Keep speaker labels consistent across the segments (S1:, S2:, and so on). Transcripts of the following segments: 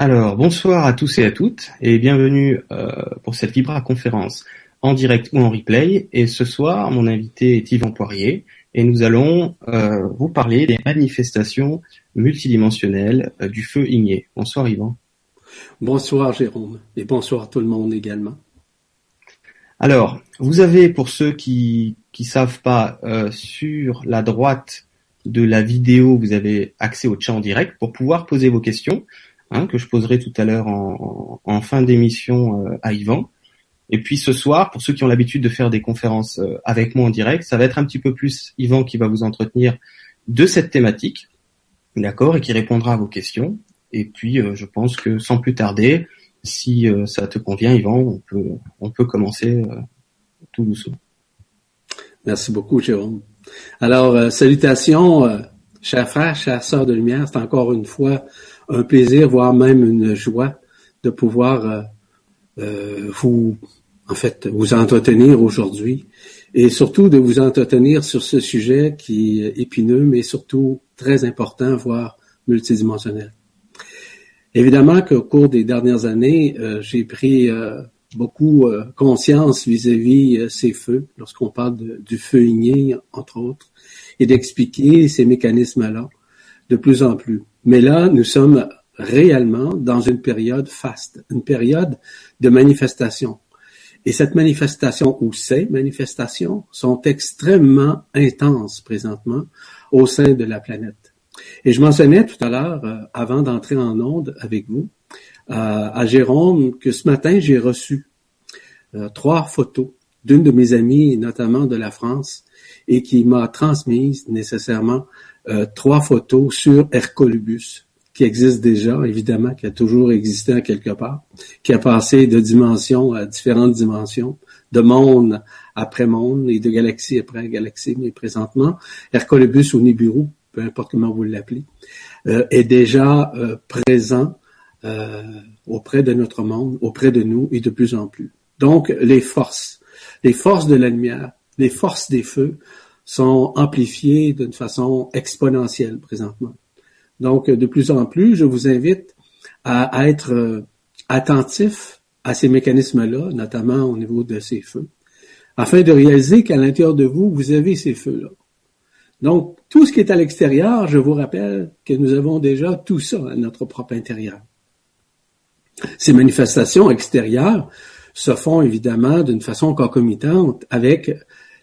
S1: Alors, bonsoir à tous et à toutes, et bienvenue euh, pour cette Libra conférence en direct ou en replay. Et ce soir, mon invité est Yvan Poirier, et nous allons euh, vous parler des manifestations multidimensionnelles euh, du feu igné. Bonsoir Yvan.
S2: Bonsoir Jérôme, et bonsoir à tout le monde également.
S1: Alors, vous avez, pour ceux qui qui savent pas, sur la droite de la vidéo, vous avez accès au chat en direct pour pouvoir poser vos questions. Hein, que je poserai tout à l'heure en, fin d'émission euh, à Yvan. Et puis ce soir, pour ceux qui ont l'habitude de faire des conférences euh, avec moi en direct, ça va être un petit peu plus Yvan qui va vous entretenir de cette thématique, d'accord, et qui répondra à vos questions. Et puis euh, je pense que sans plus tarder, si ça te convient, Yvan, on peut on peut commencer tout doucement.
S2: Merci beaucoup, Jérôme. Alors, salutations, chers frères, chers sœurs de lumière. C'est encore une fois un plaisir, voire même une joie de pouvoir euh, euh, vous, en fait, vous entretenir aujourd'hui et surtout de vous entretenir sur ce sujet qui est épineux, mais surtout très important, voire multidimensionnel. Évidemment qu'au cours des dernières années, euh, j'ai pris beaucoup conscience vis-à-vis ces feux, lorsqu'on parle du feu igné, entre autres, et d'expliquer ces mécanismes-là de plus en plus. Mais là, nous sommes réellement dans une période faste, une période de manifestation. Et cette manifestation ou ces manifestations sont extrêmement intenses présentement au sein de la planète. Et je mentionnais tout à l'heure, euh, avant d'entrer en onde avec vous, euh, à Jérôme, que ce matin, j'ai reçu euh, trois photos d'une de mes amies, notamment de la France, et qui m'a transmise nécessairement trois photos sur Hercolubus, qui existe déjà, évidemment, qui a toujours existé en quelque part, qui a passé de dimension à différentes dimensions, de monde après monde et de galaxie après galaxie, mais présentement, Hercolobus ou Nibiru, peu importe comment vous l'appelez, euh, est déjà euh, présent euh, auprès de notre monde, auprès de nous et de plus en plus. Donc, les forces, les forces de la lumière, les forces des feux sont amplifiées d'une façon exponentielle présentement. Donc, de plus en plus, je vous invite à, être euh, attentif à ces mécanismes-là, notamment au niveau de ces feux, afin de réaliser qu'à l'intérieur de vous, vous avez ces feux-là. Donc, tout ce qui est à l'extérieur, je vous rappelle que nous avons déjà tout ça à notre propre intérieur. Ces manifestations extérieures se font évidemment d'une façon concomitante avec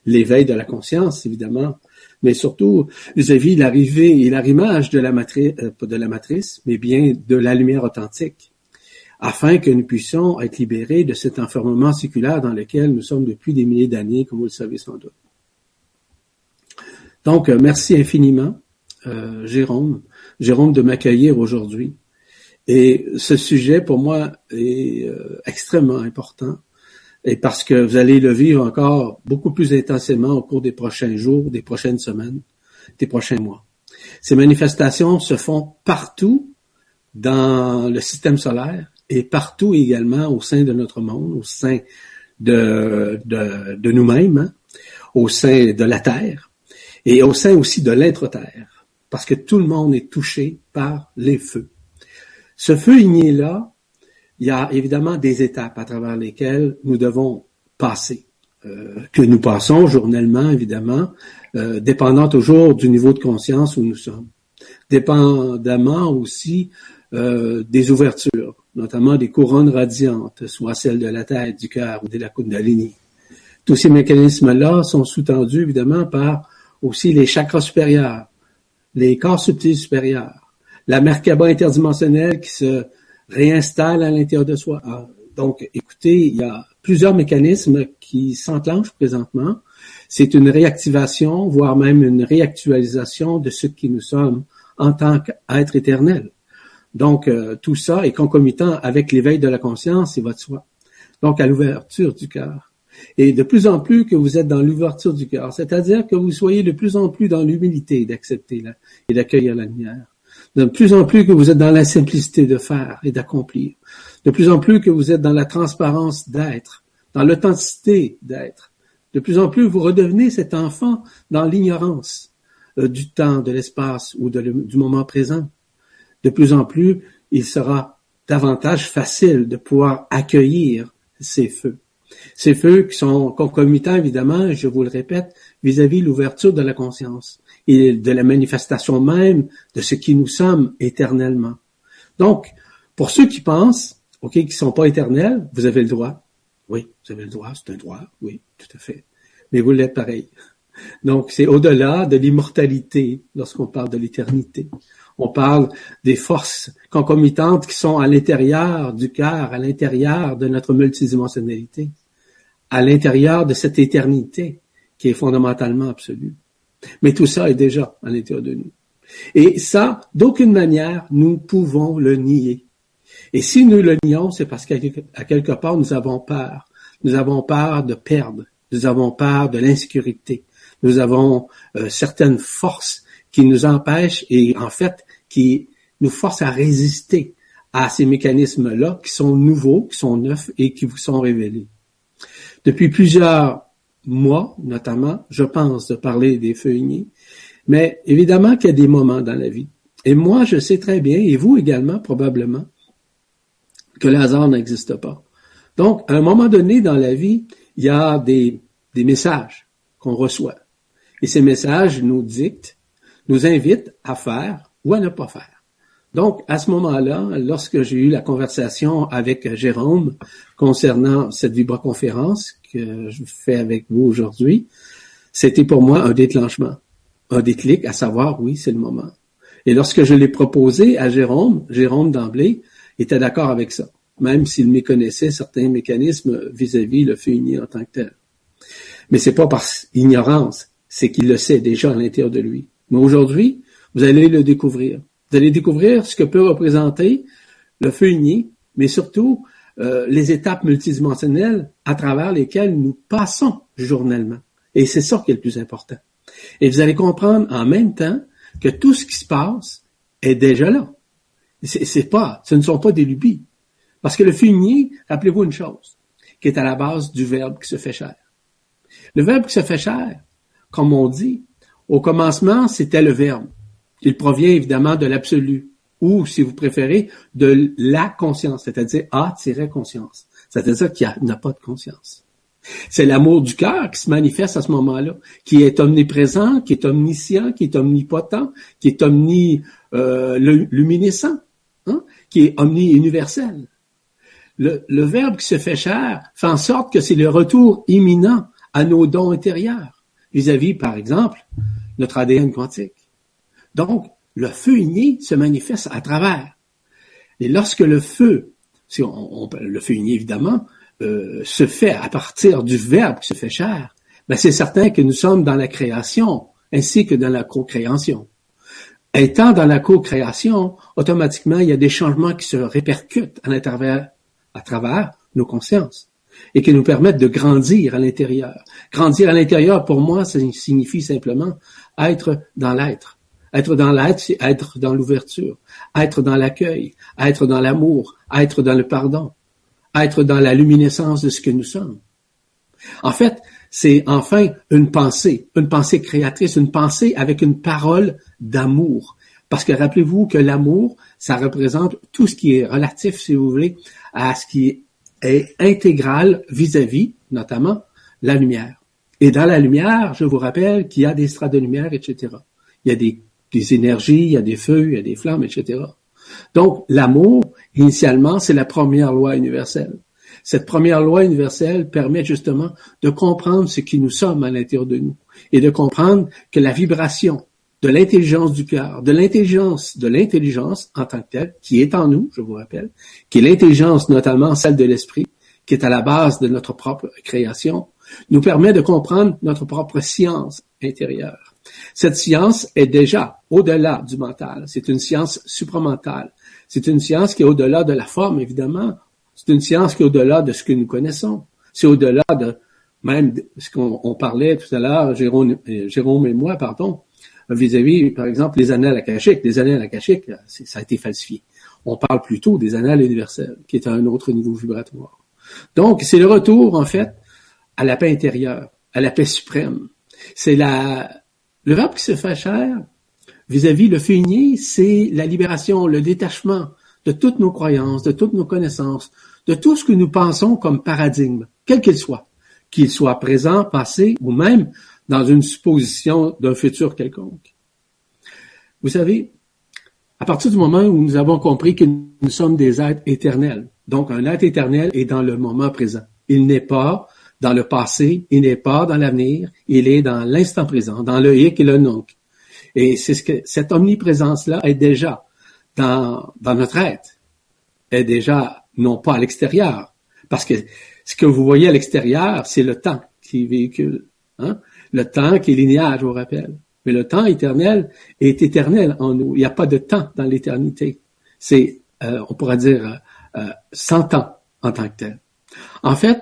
S2: l'éveil de la conscience, évidemment, mais surtout vis-à-vis l'arrivée et l'arrimage de la matrice, euh, pas de la matrice, mais bien de la lumière authentique, afin que nous puissions être libérés de cet enfermement séculaire dans lequel nous sommes depuis des milliers d'années, comme vous le savez sans doute. Donc, euh, merci infiniment, euh, Jérôme, Jérôme, de m'accueillir aujourd'hui. Et ce sujet, pour moi, est extrêmement important et parce que vous allez le vivre encore beaucoup plus intensément au cours des prochains jours, des prochaines semaines, des prochains mois. Ces manifestations se font partout dans le système solaire et partout également au sein de notre monde, au sein de, de, nous-mêmes, hein, au sein de la Terre et au sein aussi de l'intre-terre, parce que tout le monde est touché par les feux. Ce feu igné-là, il y a évidemment des étapes à travers lesquelles nous devons passer, euh, que nous passons journellement, évidemment, euh, dépendant toujours du niveau de conscience où nous sommes, dépendamment aussi euh, des ouvertures, notamment des couronnes radiantes, soit celles de la tête, du cœur ou de la Kundalini. Tous ces mécanismes-là sont sous-tendus, évidemment, par aussi les chakras supérieurs, les corps subtils supérieurs, la Merkaba interdimensionnelle qui se réinstalle à l'intérieur de soi. Ah, donc, écoutez, il y a plusieurs mécanismes qui s'enclenchent présentement. C'est une réactivation, voire même une réactualisation de ce qui nous sommes en tant qu'être éternel. Donc, euh, tout ça est concomitant avec l'éveil de la conscience et votre soi. Donc, à l'ouverture du cœur. Et de plus en plus que vous êtes dans l'ouverture du cœur, c'est-à-dire que vous soyez de plus en plus dans l'humilité d'accepter et d'accueillir la lumière de plus en plus que vous êtes dans la simplicité de faire et d'accomplir, de plus en plus que vous êtes dans la transparence d'être, dans l'authenticité d'être, de plus en plus vous redevenez cet enfant dans l'ignorance euh, du temps, de l'espace ou du moment présent. De plus en plus, il sera davantage facile de pouvoir accueillir ces feux. Ces feux qui sont concomitants, évidemment, je vous le répète, vis-à-vis l'ouverture de la conscience et de la manifestation même de ce qui nous sommes éternellement. Donc, pour ceux qui pensent, OK, qui sont pas éternels, vous avez le droit. Oui, vous avez le droit, c'est un droit, oui, tout à fait. Mais vous l'êtes pareil. Donc, c'est au-delà de l'immortalité lorsqu'on parle de l'éternité. On parle des forces concomitantes qui sont à l'intérieur du cœur, à l'intérieur de notre multidimensionnalité, à l'intérieur de cette éternité qui est fondamentalement absolue. Mais tout ça est déjà à l'intérieur de nous. Et ça, d'aucune manière, nous pouvons le nier. Et si nous le nions, c'est parce qu'à quelque part, nous avons peur. Nous avons peur de perdre. Nous avons peur de l'insécurité. Nous avons euh, certaines forces qui nous empêchent et en fait qui nous forcent à résister à ces mécanismes-là qui sont nouveaux, qui sont neufs et qui vous sont révélés. Depuis plusieurs mois, notamment, je pense de parler des feuillets, mais évidemment qu'il y a des moments dans la vie. Et moi, je sais très bien, et vous également probablement, que le hasard n'existe pas. Donc, à un moment donné dans la vie, il y a des, des messages qu'on reçoit. Et ces messages nous dictent, nous invitent à faire ou à ne pas faire. Donc, à ce moment-là, lorsque j'ai eu la conversation avec Jérôme concernant cette vibroconférence que je fais avec vous aujourd'hui, c'était pour moi un déclenchement, un déclic à savoir, oui, c'est le moment. Et lorsque je l'ai proposé à Jérôme, Jérôme d'emblée était d'accord avec ça, même s'il méconnaissait certains mécanismes vis-à-vis le feu uni en tant que tel. Mais c'est pas par ignorance, c'est qu'il le sait déjà à l'intérieur de lui. Mais aujourd'hui, vous allez le découvrir. Vous allez découvrir ce que peut représenter le feu uni, mais surtout euh, les étapes multidimensionnelles à travers lesquelles nous passons journellement. Et c'est ça qui est le plus important. Et vous allez comprendre en même temps que tout ce qui se passe est déjà là. C'est pas, ce ne sont pas des lubies. Parce que le funier, rappelez-vous une chose, qui est à la base du verbe qui se fait chair. Le verbe qui se fait chair, comme on dit, au commencement, c'était le verbe. Il provient évidemment de l'absolu, ou, si vous préférez, de la conscience, c'est-à-dire A-conscience. C'est-à-dire qu'il n'a pas de conscience. C'est l'amour du cœur qui se manifeste à ce moment-là, qui est omniprésent, qui est omniscient, qui est omnipotent, qui est omniluminescent, euh, hein, qui est omni-universel. Le, le verbe qui se fait chair fait en sorte que c'est le retour imminent à nos dons intérieurs, vis-à-vis, par exemple, notre ADN quantique. Donc, le feu igné se manifeste à travers. Et lorsque le feu, si on, le feu igné évidemment, euh, se fait à partir du verbe qui se fait chair, ben c'est certain que nous sommes dans la création ainsi que dans la co-création. Étant dans la co-création, automatiquement, il y a des changements qui se répercutent à, à travers nos consciences et qui nous permettent de grandir à l'intérieur. Grandir à l'intérieur, pour moi, ça signifie simplement être dans l'être. Être dans l'être, c'est être dans l'ouverture, être dans l'accueil, être dans l'amour, être dans le pardon, être dans la luminescence de ce que nous sommes. En fait, c'est enfin une pensée, une pensée créatrice, une pensée avec une parole d'amour. Parce que rappelez-vous que l'amour, ça représente tout ce qui est relatif, si vous voulez, à ce qui est intégral vis-à-vis, notamment, la lumière. Et dans la lumière, je vous rappelle qu'il y a des strates de lumière, etc. Il y a des des énergies, il y a des feux, il y a des flammes, etc. Donc, l'amour, initialement, c'est la première loi universelle. Cette première loi universelle permet justement de comprendre ce qui nous sommes à l'intérieur de nous et de comprendre que la vibration de l'intelligence du cœur, de l'intelligence, de l'intelligence en tant que telle, qui est en nous, je vous rappelle, qui est l'intelligence notamment celle de l'esprit, qui est à la base de notre propre création, nous permet de comprendre notre propre science intérieure. Cette science est déjà au-delà du mental. C'est une science supramentale. C'est une science qui est au-delà de la forme, évidemment. C'est une science qui est au-delà de ce que nous connaissons. C'est au-delà de même ce qu'on parlait tout à l'heure, Jérôme, euh, Jérôme et moi, pardon, vis-à-vis, par exemple, les annales akashiques. Les annales akashiques, ça a été falsifié. On parle plutôt des annales universelles, qui est à un autre niveau vibratoire. Donc, c'est le retour, en fait, à la paix intérieure, à la paix suprême. C'est la, le qui se fait chair vis-à-vis le féminin, c'est la libération, le détachement de toutes nos croyances, de toutes nos connaissances, de tout ce que nous pensons comme paradigme, quel qu'il soit, qu'il soit présent, passé ou même dans une supposition d'un futur quelconque. Vous savez, à partir du moment où nous avons compris que nous sommes des êtres éternels, donc un être éternel est dans le moment présent. Il n'est pas dans le passé, il n'est pas dans l'avenir, il est dans l'instant présent, dans le hic et le nunc. Et c'est ce que cette omniprésence-là est déjà dans, dans notre être, est déjà non pas à l'extérieur, parce que ce que vous voyez à l'extérieur, c'est le temps qui véhicule, hein? le temps qui est linéaire, je vous rappelle. Mais le temps éternel est éternel en nous. Il n'y a pas de temps dans l'éternité. C'est, euh, on pourrait dire, euh, 100 ans en tant que tel. En fait,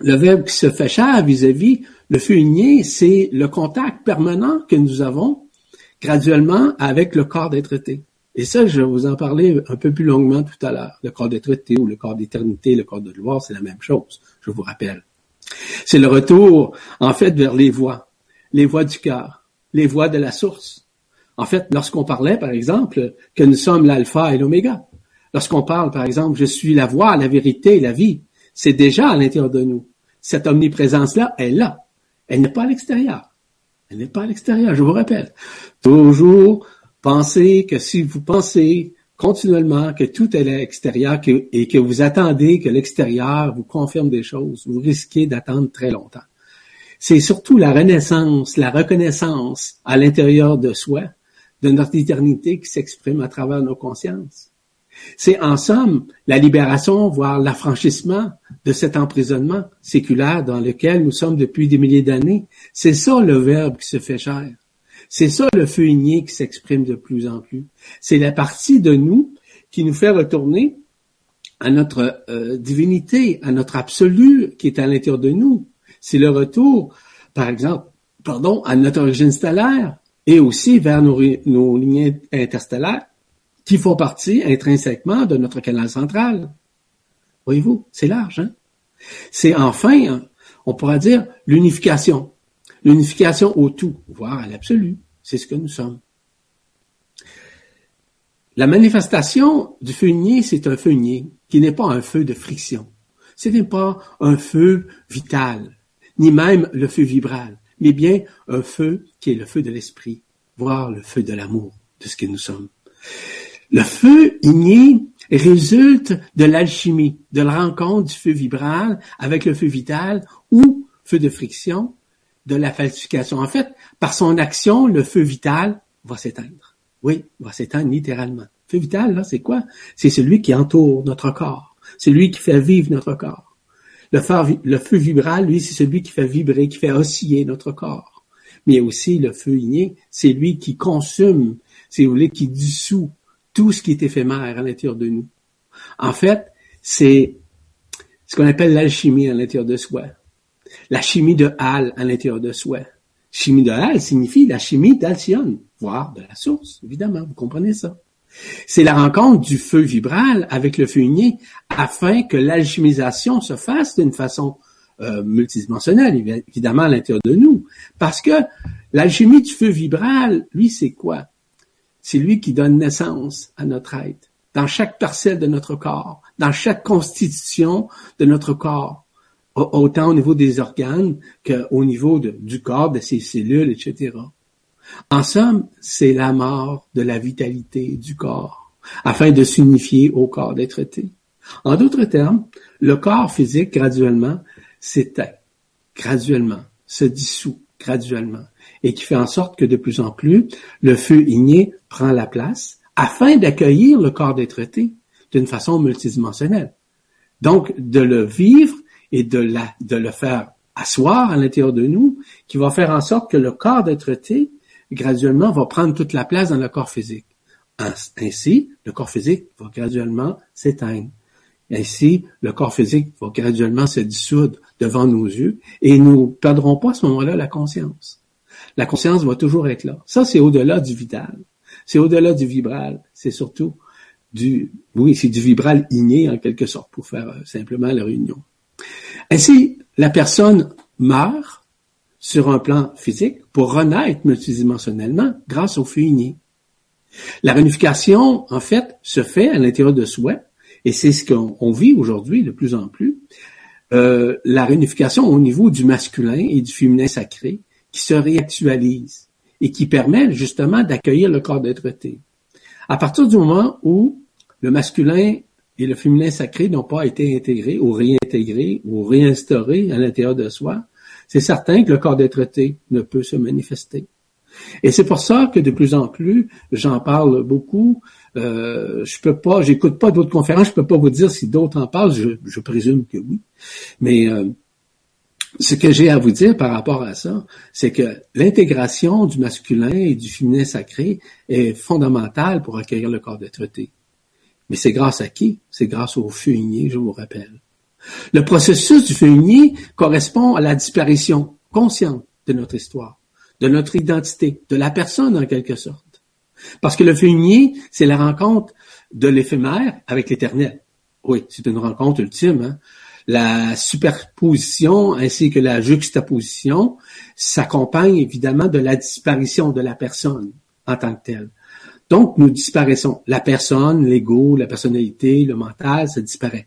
S2: le verbe qui se fait cher vis-à-vis le igné, c'est le contact permanent que nous avons graduellement avec le corps d'être été. Et ça, je vais vous en parler un peu plus longuement tout à l'heure. Le corps d'être été ou le corps d'éternité, le corps de gloire, c'est la même chose, je vous rappelle. C'est le retour, en fait, vers les voies, les voies du cœur, les voies de la source. En fait, lorsqu'on parlait, par exemple, que nous sommes l'alpha et l'oméga, lorsqu'on parle, par exemple, je suis la voie, la vérité la vie, c'est déjà à l'intérieur de nous. Cette omniprésence-là est là. Elle n'est pas à l'extérieur. Elle n'est pas à l'extérieur, je vous rappelle. Toujours pensez que si vous pensez continuellement que tout est à l'extérieur et que vous attendez que l'extérieur vous confirme des choses, vous risquez d'attendre très longtemps. C'est surtout la renaissance, la reconnaissance à l'intérieur de soi, de notre éternité qui s'exprime à travers nos consciences. C'est en somme la libération, voire l'affranchissement de cet emprisonnement séculaire dans lequel nous sommes depuis des milliers d'années. C'est ça le verbe qui se fait chair. C'est ça le feu igné qui s'exprime de plus en plus. C'est la partie de nous qui nous fait retourner à notre euh, divinité, à notre absolu qui est à l'intérieur de nous. C'est le retour, par exemple, pardon, à notre origine stellaire et aussi vers nos, lignées interstellaires qui font partie intrinsèquement de notre canal central. Voyez-vous, c'est large. Hein? C'est enfin, on pourra dire, l'unification. L'unification au tout, voire à l'absolu. C'est ce que nous sommes. La manifestation du feu c'est un feu qui n'est pas un feu de friction. Ce n'est pas un feu vital, ni même le feu vibral, mais bien un feu qui est le feu de l'esprit, voire le feu de l'amour de ce que nous sommes. Le feu igné résulte de l'alchimie, de la rencontre du feu vibral avec le feu vital ou feu de friction, de la falsification. En fait, par son action, le feu vital va s'éteindre. Oui, va s'éteindre littéralement. Le feu vital, là, c'est quoi? C'est celui qui entoure notre corps. C'est lui qui fait vivre notre corps. Le feu, vibral, lui, c'est celui qui fait vibrer, qui fait osciller notre corps. Mais aussi le feu igné, c'est lui qui consume, vous voulez, qui dissout tout ce qui est éphémère à l'intérieur de nous. En fait, c'est ce qu'on appelle l'alchimie à l'intérieur de soi. La chimie de Hal à l'intérieur de soi. Chimie de Hal signifie la chimie d'Alcyone, voire de la source, évidemment, vous comprenez ça. C'est la rencontre du feu vibral avec le feu igné afin que l'alchimisation se fasse d'une façon euh, multidimensionnelle, évidemment, à l'intérieur de nous. Parce que l'alchimie du feu vibral, lui, c'est quoi? C'est lui qui donne naissance à notre être, dans chaque parcelle de notre corps, dans chaque constitution de notre corps, autant au niveau des organes qu'au niveau du corps, de ses cellules, etc. En somme, c'est la mort de la vitalité du corps, afin de s'unifier au corps d'être été. En d'autres termes, le corps physique graduellement s'éteint, graduellement, se dissout graduellement et qui fait en sorte que de plus en plus, le feu igné prend la place afin d'accueillir le corps d'être d'une façon multidimensionnelle. Donc, de le vivre et de, le faire asseoir à l'intérieur de nous, qui va faire en sorte que le corps d'être graduellement, va prendre toute la place dans le corps physique. Ainsi, le corps physique va graduellement s'éteindre. Ainsi, le corps physique va graduellement se dissoudre devant nos yeux et nous perdrons pas à ce moment-là la conscience la conscience va toujours être là. Ça, c'est au-delà du vital. C'est au-delà du vibral. C'est surtout du, oui, c'est du vibral inné, en quelque sorte, pour faire euh, simplement la réunion. Ainsi, la personne meurt sur un plan physique pour renaître multidimensionnellement grâce au feu igné. La réunification, en fait, se fait à l'intérieur de soi, et c'est ce qu'on vit aujourd'hui de plus en plus. Euh, la réunification au niveau du masculin et du féminin sacré qui se réactualise et qui permet justement d'accueillir le corps d'être-té. À partir du moment où le masculin et le féminin sacré n'ont pas été intégrés ou réintégrés ou réinstaurés à l'intérieur de soi, c'est certain que le corps d'être-té ne peut se manifester. Et c'est pour ça que de plus en plus, j'en parle beaucoup. Euh, je peux pas, j'écoute pas d'autres conférences, je peux pas vous dire si d'autres en parlent. Je, présume que oui. Mais euh, ce que j'ai à vous dire par rapport à ça, c'est que l'intégration du masculin et du féminin sacré est fondamentale pour accueillir le corps d'être Mais c'est grâce à qui? C'est grâce au feu je vous rappelle. Le processus du feu correspond à la disparition consciente de notre histoire de notre identité, de la personne en quelque sorte. Parce que le féminin, c'est la rencontre de l'éphémère avec l'éternel. Oui, c'est une rencontre ultime. Hein. La superposition ainsi que la juxtaposition s'accompagnent évidemment de la disparition de la personne en tant que telle. Donc, nous disparaissons. La personne, l'ego, la personnalité, le mental, ça disparaît.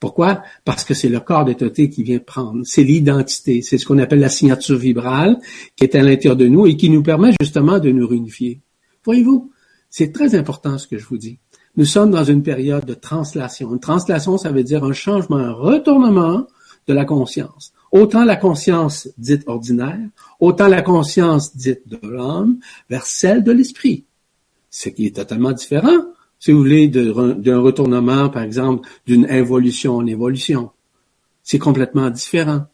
S2: Pourquoi? Parce que c'est le corps d'étoté qui vient prendre. C'est l'identité. C'est ce qu'on appelle la signature vibrale qui est à l'intérieur de nous et qui nous permet justement de nous réunifier. Voyez-vous? C'est très important ce que je vous dis. Nous sommes dans une période de translation. Une translation, ça veut dire un changement, un retournement de la conscience. Autant la conscience dite ordinaire, autant la conscience dite de l'homme vers celle de l'esprit. Ce qui est totalement différent si vous voulez, d'un retournement, par exemple, d'une involution en évolution. C'est complètement différent.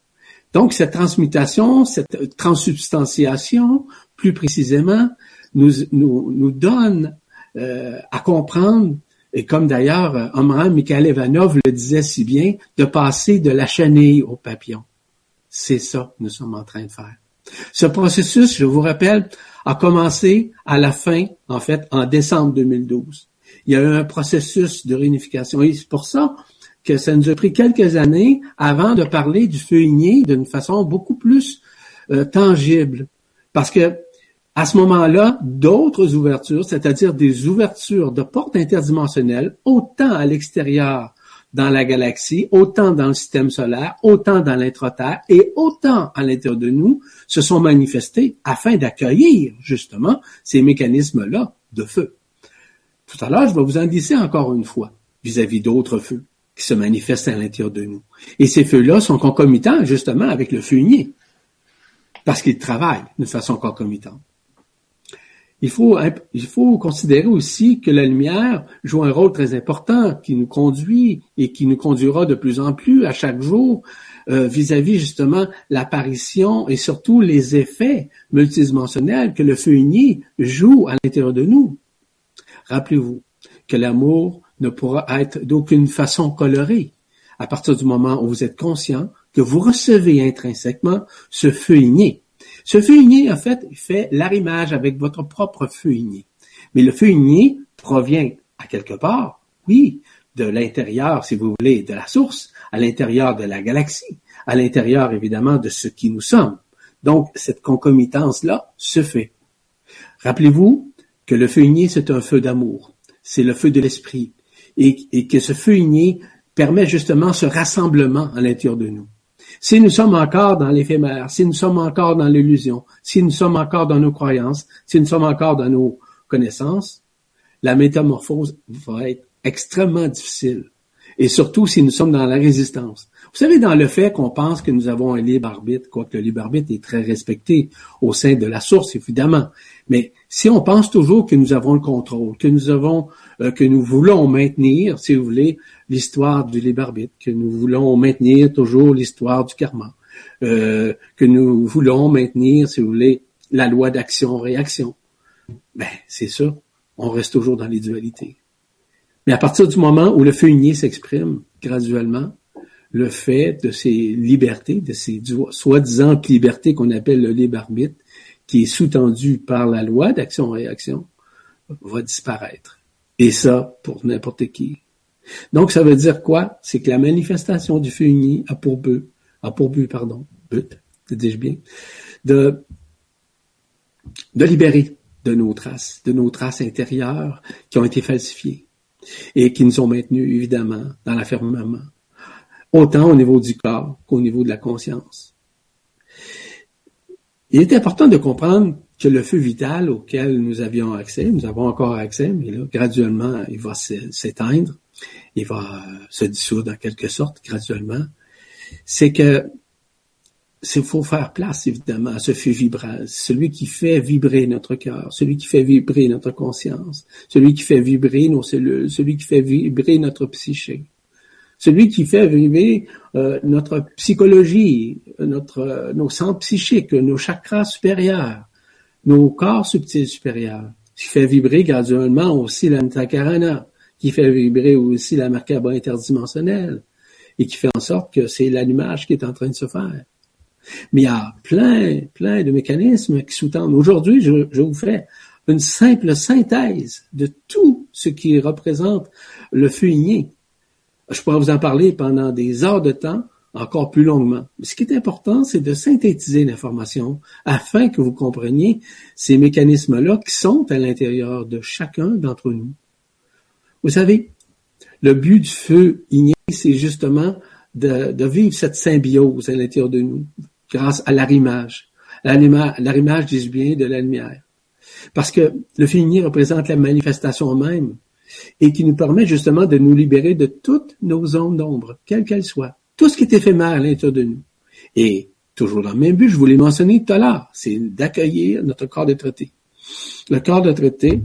S2: Donc, cette transmutation, cette transsubstantiation, plus précisément, nous, nous, nous donne à comprendre, et comme d'ailleurs Amram Mikhail Ivanov le disait si bien, de passer de la chenille au papillon. C'est ça que nous sommes en train de faire. Ce processus, je vous rappelle, a commencé à la fin, en fait, en décembre 2012 il y a eu un processus de réunification. Et c'est pour ça que ça nous a pris quelques années avant de parler du feuillier d'une façon beaucoup plus euh, tangible. Parce que à ce moment-là, d'autres ouvertures, c'est-à-dire des ouvertures de portes interdimensionnelles, autant à l'extérieur dans la galaxie, autant dans le système solaire, autant dans l'intraterre et autant à l'intérieur de nous, se sont manifestées afin d'accueillir justement ces mécanismes-là de feu. Tout à l'heure, je vais vous en glisser encore une fois vis-à-vis d'autres feux qui se manifestent à l'intérieur de nous. Et ces feux-là sont concomitants justement avec le feu parce qu'ils travaillent de façon concomitante. Il faut, considérer aussi que la lumière joue un rôle très important qui nous conduit et qui nous conduira de plus en plus à chaque jour euh, vis-à-vis justement l'apparition et surtout les effets multidimensionnels que le feu joue à l'intérieur de nous. Rappelez-vous que l'amour ne pourra être d'aucune façon coloré à partir du moment où vous êtes conscient que vous recevez intrinsèquement ce feu igné. Ce feu igné, en fait, fait l'arrimage avec votre propre feu igné. Mais le feu igné provient à quelque part, oui, de l'intérieur, si vous voulez, de la source, à l'intérieur de la galaxie, à l'intérieur, évidemment, de ce qui nous sommes. Donc, cette concomitance-là se fait. Rappelez-vous que le feu igné, c'est un feu d'amour, c'est le feu de l'esprit, et, que ce feu igné permet justement ce rassemblement à l'intérieur de nous. Si nous sommes encore dans l'éphémère, si nous sommes encore dans l'illusion, si nous sommes encore dans nos croyances, si nous sommes encore dans nos connaissances, la métamorphose va être extrêmement difficile. Et surtout si nous sommes dans la résistance. Vous savez, dans le fait qu'on pense que nous avons un libre arbitre, quoique le libre arbitre est très respecté au sein de la source, évidemment. Mais si on pense toujours que nous avons le contrôle, que nous avons, euh, que nous voulons maintenir, si vous voulez, l'histoire du libre arbitre, que nous voulons maintenir toujours l'histoire du karma, euh, que nous voulons maintenir, si vous voulez, la loi d'action-réaction, ben c'est ça, on reste toujours dans les dualités. Mais à partir du moment où le feu s'exprime graduellement, le fait de ces libertés, de ces soi-disant libertés qu'on appelle le libre arbitre, qui est sous-tendu par la loi d'action-réaction, va disparaître. Et ça, pour n'importe qui. Donc, ça veut dire quoi? C'est que la manifestation du feu uni a pour but, a pour but, pardon, but, dis-je bien, de, libérer de nos traces, de nos traces intérieures qui ont été falsifiées et qui nous ont maintenus, évidemment, dans l'affermement, autant au niveau du corps qu'au niveau de la conscience. Il est important de comprendre que le feu vital auquel nous avions accès, nous avons encore accès, mais là, graduellement, il va s'éteindre, il va se dissoudre en quelque sorte, graduellement, c'est que il faut faire place, évidemment, à ce feu vibrant, celui qui fait vibrer notre cœur, celui qui fait vibrer notre conscience, celui qui fait vibrer nos cellules, celui qui fait vibrer notre psyché, celui qui fait vibrer euh, notre psychologie, notre, nos centres psychiques, nos chakras supérieurs, nos corps subtils supérieurs, qui fait vibrer graduellement aussi l'antakarana, qui fait vibrer aussi la merkaba interdimensionnelle, et qui fait en sorte que c'est l'allumage qui est en train de se faire. Mais il y a plein, plein de mécanismes qui sous-tendent. Aujourd'hui, je, je, vous fais une simple synthèse de tout ce qui représente le feu igné. Je pourrais vous en parler pendant des heures de temps, encore plus longuement. Mais ce qui est important, c'est de synthétiser l'information afin que vous compreniez ces mécanismes-là qui sont à l'intérieur de chacun d'entre nous. Vous savez, le but du feu igné, c'est justement de, de, vivre cette symbiose à l'intérieur de nous, grâce à l'arrimage. L'arrimage, dis bien, de la lumière. Parce que le feu igné représente la manifestation même et qui nous permet justement de nous libérer de toutes nos zones d'ombre, quelles qu'elles soient. Tout ce qui est éphémère à l'intérieur de nous. Et toujours dans le même but, je vous l'ai mentionné tout à l'heure, c'est d'accueillir notre corps de traité. Le corps de traité,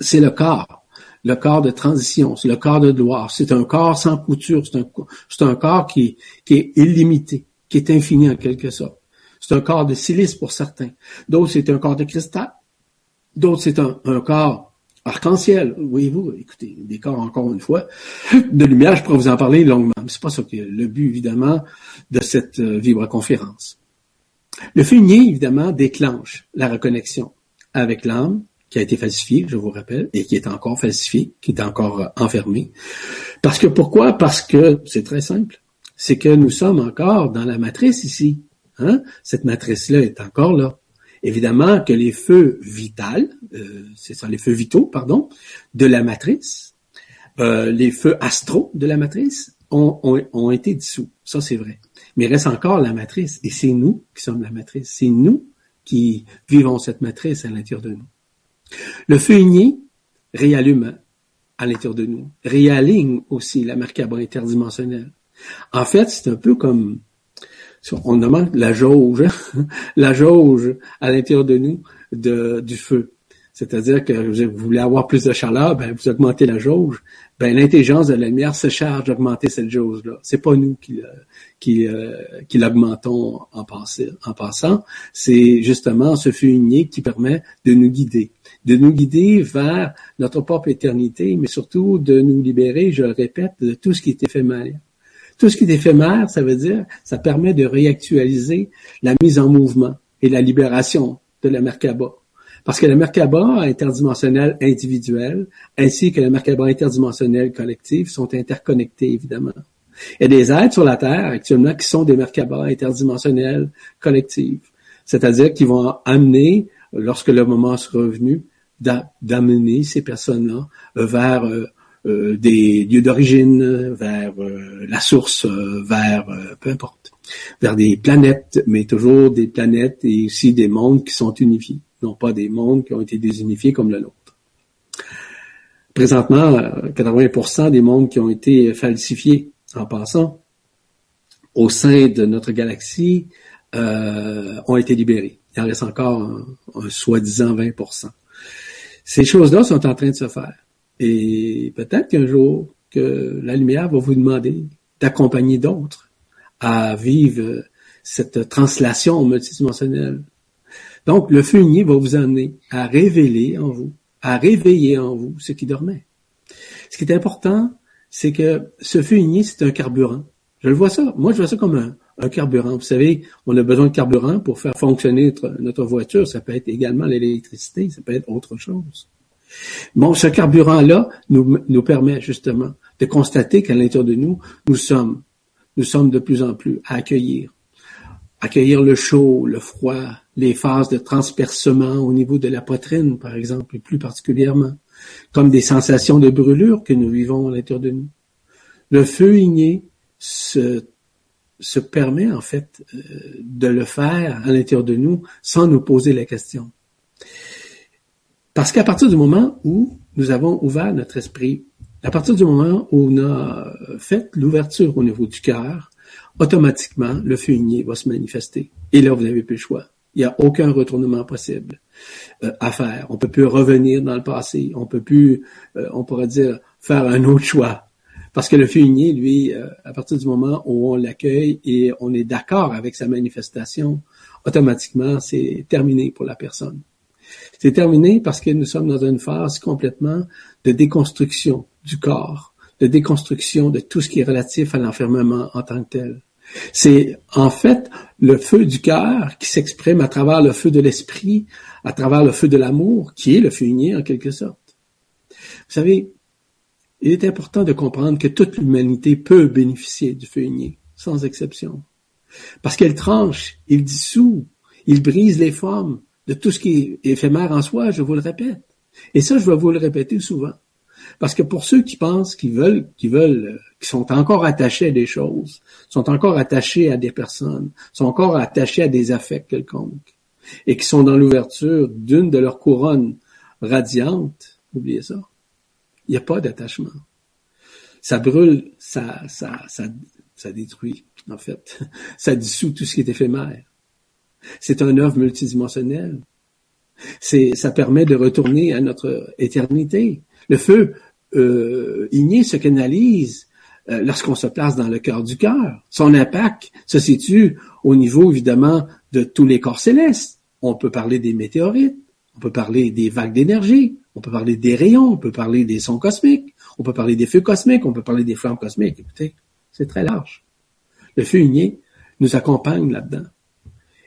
S2: c'est le corps le corps de transition, c'est le corps de gloire, c'est un corps sans couture, c'est un, corps qui, qui est illimité, qui est infini en quelque sorte. C'est un corps de silice pour certains. D'autres, c'est un corps de cristal. D'autres, c'est un, corps arc-en-ciel. Voyez-vous, écoutez, des corps, encore une fois, de lumière, je pourrais vous en parler longuement. C'est pas ça que le but, évidemment, de cette euh, vibra-conférence. Le feu évidemment, déclenche la reconnexion avec l'âme, qui a été falsifié, je vous rappelle, et qui est encore falsifié, qui est encore euh, enfermé. Parce que pourquoi? Parce que c'est très simple. C'est que nous sommes encore dans la matrice ici. Hein? Cette matrice-là est encore là. Évidemment que les feux vitaux, euh, c'est ça, les feux vitaux, pardon, de la matrice, euh, les feux astraux de la matrice ont, ont, ont été dissous. Ça, c'est vrai. Mais il reste encore la matrice. Et c'est nous qui sommes la matrice. C'est nous qui vivons cette matrice à l'intérieur de nous. Le feu igné réallume à l'intérieur de nous, réaligne aussi la Merkaba interdimensionnelle. En fait, c'est un peu comme on demande la jauge, la jauge à l'intérieur de nous du feu. C'est-à-dire que vous voulez avoir plus de chaleur, ben vous augmentez la jauge. Ben l'intelligence de la lumière se charge d'augmenter cette jauge-là. C'est pas nous qui euh, l'augmentons en, passant. C'est justement ce feu qui permet de nous guider de nous guider vers notre propre éternité, mais surtout de nous libérer, je le répète, de tout ce qui est éphémère. Tout ce qui est éphémère, ça veut dire, ça permet de réactualiser la mise en mouvement et la libération de la Merkaba. Parce que la Merkaba interdimensionnelle individuelle, ainsi que la Merkaba interdimensionnelle collective sont interconnectés, évidemment. Il y a des êtres sur la Terre actuellement qui sont des Merkaba interdimensionnelles collectives. C'est-à-dire qui vont amener, lorsque le moment sera venu, d'amener ces personnes-là euh, vers euh, euh, des lieux d'origine, vers la source, vers peu importe, vers des planètes, mais toujours des planètes et aussi des mondes qui sont unifiés, non pas des mondes qui ont été désunifiés comme le nôtre. Présentement, 80% des mondes qui ont été falsifiés en passant au sein de notre galaxie ont été libérés. Il en reste encore un, un soi-disant 20%. Ces choses-là sont en train de se faire. Et peut-être qu'un jour, que la lumière va vous demander d'accompagner d'autres à vivre cette translation multidimensionnelle. Donc, le feu va vous amener à révéler en vous, à réveiller en vous ce qui dormait. Ce qui est important, c'est que ce feu c'est un carburant. Je le vois ça. Moi, je vois ça comme un, un carburant. Vous savez, on a besoin de carburant pour faire fonctionner notre, voiture. Ça peut être également l'électricité, ça peut être autre chose. Bon, ce carburant-là nous, nous permet justement de constater qu'à l'intérieur de nous, nous sommes, nous sommes de plus en plus à accueillir, accueillir le chaud, le froid, les phases de transpercement au niveau de la poitrine, par exemple, et plus particulièrement, comme des sensations de brûlure que nous vivons à l'intérieur de nous. Le feu igné se, se permet, en fait, euh, de le faire à l'intérieur de nous sans nous poser la question. Parce qu'à partir du moment où nous avons ouvert notre esprit, à partir du moment où on a fait l'ouverture au niveau du cœur, automatiquement, le feu va se manifester. Et là, vous n'avez plus le choix. Il n'y a aucun retournement possible euh, à faire. On peut plus revenir dans le passé. On peut plus, euh, on pourrait dire, faire un autre choix. Parce que le igné, lui, euh, à partir du moment où on l'accueille et on est d'accord avec sa manifestation, automatiquement, c'est terminé pour la personne. C'est terminé parce que nous sommes dans une phase complètement de déconstruction du corps, de déconstruction de tout ce qui est relatif à l'enfermement en tant que tel. C'est en fait le feu du cœur qui s'exprime à travers le feu de l'esprit, à travers le feu de l'amour, qui est le uni en quelque sorte. Vous savez, il est important de comprendre que toute l'humanité peut bénéficier du feu uni, sans exception. Parce qu'elle tranche, il dissout, il brise les formes de tout ce qui est éphémère en soi, je vous le répète. Et ça, je vais vous le répéter souvent. Parce que pour ceux qui pensent qu'ils veulent, qui veulent, euh, qui sont encore attachés à des choses, sont encore attachés à des personnes, sont encore attachés à des affects quelconques, et qui sont dans l'ouverture d'une de leurs couronnes radiantes, oubliez ça. Il n'y a pas d'attachement. Ça brûle, ça, ça, ça, ça détruit, en fait. Ça dissout tout ce qui est éphémère. C'est un œuvre multidimensionnelle. Ça permet de retourner à notre éternité. Le feu euh, igné se canalise euh, lorsqu'on se place dans le cœur du cœur. Son impact se situe au niveau, évidemment, de tous les corps célestes. On peut parler des météorites, on peut parler des vagues d'énergie, on peut parler des rayons, on peut parler des sons cosmiques, on peut parler des feux cosmiques, on peut parler des flammes cosmiques. Écoutez, c'est très large. Le feu igné nous accompagne là-dedans.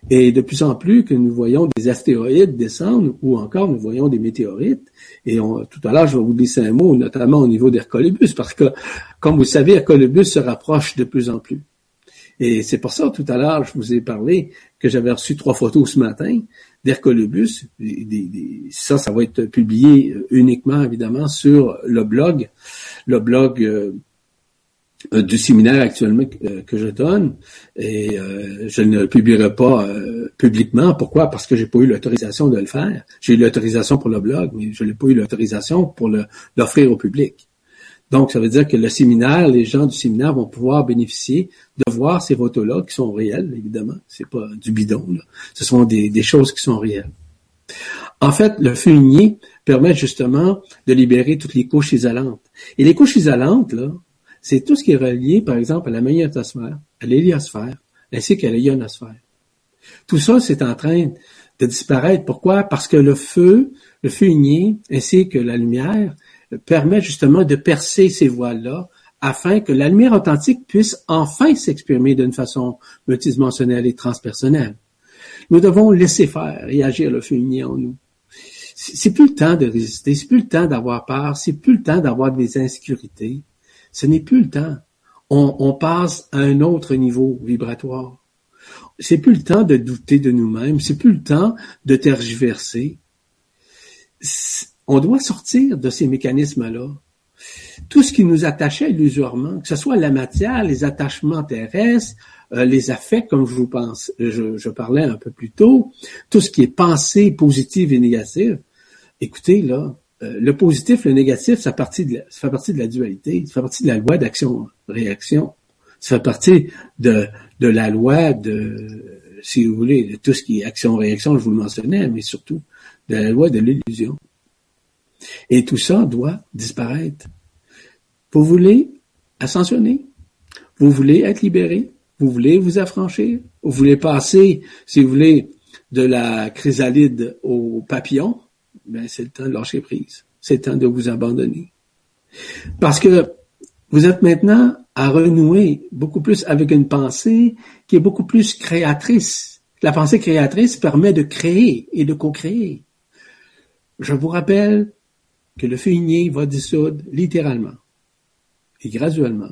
S2: Et de plus en plus que nous voyons des astéroïdes descendre ou encore nous voyons des météorites. Et on, tout à l'heure, je vais vous glisser un mot, notamment au niveau d'Hercolibus, parce que, comme vous savez, Hercolibus se rapproche de plus en plus. Et c'est pour ça, tout à l'heure, je vous ai parlé que j'avais reçu trois photos ce matin d'Hercolibus. Ça, ça va être publié uniquement, évidemment, sur le blog, le blog euh, euh, du séminaire actuellement euh, que je donne et euh, je ne le publierai pas publiquement. Pourquoi? Parce que j'ai pas eu l'autorisation de le faire. J'ai eu l'autorisation pour le blog, mais je n'ai pas eu l'autorisation pour l'offrir au public. Donc, ça veut dire que le séminaire, les gens du séminaire vont pouvoir bénéficier de voir ces photos-là qui sont réelles, évidemment. C'est pas du bidon, là. Ce sont des, choses qui sont réelles. En fait, le feu permet justement de libérer toutes les couches isolantes. Et les couches isolantes, là, c'est tout ce qui est relié, par exemple, à la magnétosphère, à l'héliosphère, ainsi qu'à la ionosphère. Tout ça, c'est en train de disparaître. Pourquoi? Parce que le feu, le feu ainsi que la lumière, permet justement de percer ces voiles-là afin que la lumière authentique puisse enfin s'exprimer d'une façon multidimensionnelle et transpersonnelle. Nous devons laisser faire et agir le igné en nous. C'est plus le temps de résister, c'est plus le temps d'avoir peur, c'est plus le temps d'avoir des insécurités. Ce n'est plus le temps. On, passe à un autre niveau vibratoire. C'est plus le temps de douter de nous-mêmes. C'est plus le temps de tergiverser. On doit sortir de ces mécanismes-là. Tout ce qui nous attachait illusoirement, que ce soit la matière, les attachements terrestres, euh, les affects, comme je vous pense, je, parlais un peu plus tôt, tout ce qui est pensée positive et négative. Écoutez, là, euh, le positif, le négatif, ça fait partie de la dualité, ça fait partie de la loi d'action-réaction. Ça fait partie de, de la loi de, si vous voulez, de tout ce qui est action-réaction, je vous le mentionnais, mais surtout de la loi de l'illusion. Et tout ça doit disparaître. Vous voulez ascensionner, vous voulez être libéré, vous voulez vous affranchir, vous voulez passer, si vous voulez, de la chrysalide au papillon, ben, c'est le temps de lâcher prise. C'est le temps de vous abandonner. Parce que vous êtes maintenant à renouer beaucoup plus avec une pensée qui est beaucoup plus créatrice. La pensée créatrice permet de créer et de co-créer. Je vous rappelle que le feu va dissoudre littéralement et graduellement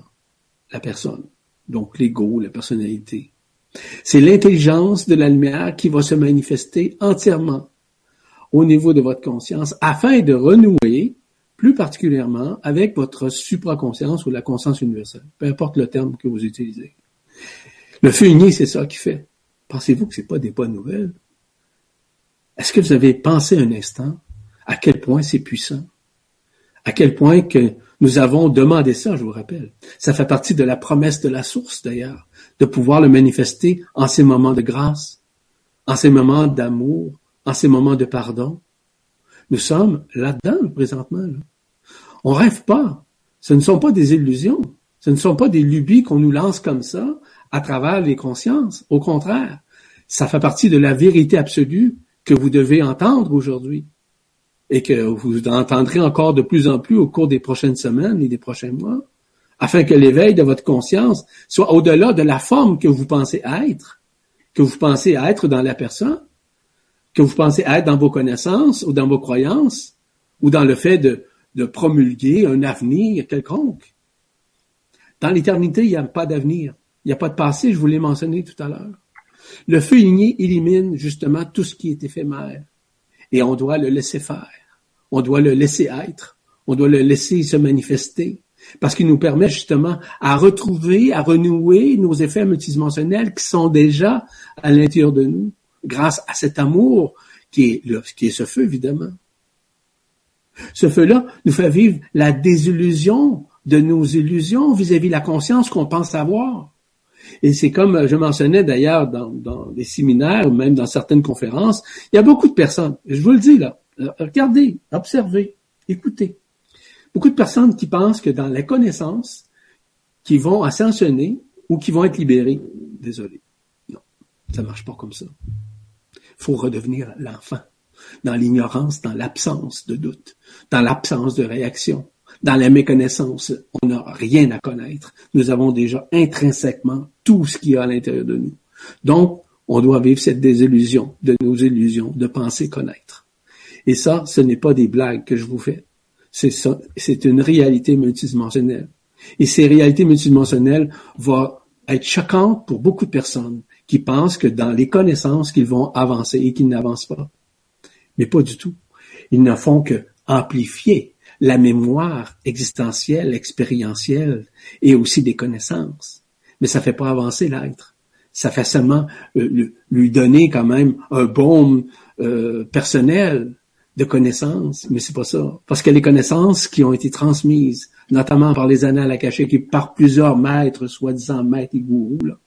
S2: la personne, donc l'ego, la personnalité. C'est l'intelligence de la lumière qui va se manifester entièrement au niveau de votre conscience afin de renouer plus particulièrement avec votre supraconscience ou la conscience universelle, peu importe le terme que vous utilisez. Le feu c'est ça qui fait. Pensez-vous que c'est pas des bonnes nouvelles? Est-ce que vous avez pensé un instant à quel point c'est puissant? À quel point que nous avons demandé ça, je vous rappelle. Ça fait partie de la promesse de la source, d'ailleurs, de pouvoir le manifester en ces moments de grâce, en ces moments d'amour, en ces moments de pardon. Nous sommes là-dedans, présentement. Là. On rêve pas. Ce ne sont pas des illusions. Ce ne sont pas des lubies qu'on nous lance comme ça à travers les consciences. Au contraire, ça fait partie de la vérité absolue que vous devez entendre aujourd'hui et que vous entendrez encore de plus en plus au cours des prochaines semaines et des prochains mois, afin que l'éveil de votre conscience soit au-delà de la forme que vous pensez être, que vous pensez être dans la personne, que vous pensez être dans vos connaissances ou dans vos croyances, ou dans le fait de, promulguer un avenir quelconque. Dans l'éternité, il n'y a pas d'avenir. Il n'y a pas de passé, je vous l'ai mentionné tout à l'heure. Le feu igné élimine justement tout ce qui est éphémère. Et on doit le laisser faire. On doit le laisser être. On doit le laisser se manifester. Parce qu'il nous permet justement à retrouver, à renouer nos effets multidimensionnels qui sont déjà à l'intérieur de nous, grâce à cet amour qui est, le, qui est ce feu, évidemment. Ce feu-là nous fait vivre la désillusion de nos illusions vis-à-vis de la conscience qu'on pense avoir. Et c'est comme je mentionnais d'ailleurs dans, dans des séminaires ou même dans certaines conférences, il y a beaucoup de personnes, je vous le dis là, regardez, observez, écoutez. Beaucoup de personnes qui pensent que dans la connaissance, qui vont ascensionner ou qui vont être libérées. Désolé. Non, ça marche pas comme ça. faut redevenir l'enfant. Dans l'ignorance, dans l'absence de doute, dans l'absence de réaction, dans la méconnaissance, on n'a rien à connaître. Nous avons déjà intrinsèquement tout ce qu'il y a à l'intérieur de nous. Donc, on doit vivre cette désillusion de nos illusions, de penser connaître. Et ça, ce n'est pas des blagues que je vous fais. C'est ça, c'est une réalité multidimensionnelle. Et ces réalités multidimensionnelles vont être choquantes pour beaucoup de personnes qui pensent que dans les connaissances qu'ils vont avancer et qu'ils n'avancent pas. Mais pas du tout. Ils ne font que amplifier la mémoire existentielle, expérientielle et aussi des connaissances. Mais ça fait pas avancer l'être. Ça fait seulement euh, lui donner quand même un baume euh, personnel de connaissances, mais c'est pas ça. Parce que les connaissances qui ont été transmises, notamment par les annales akashiques et par plusieurs maîtres, soi-disant maîtres et gourous, là,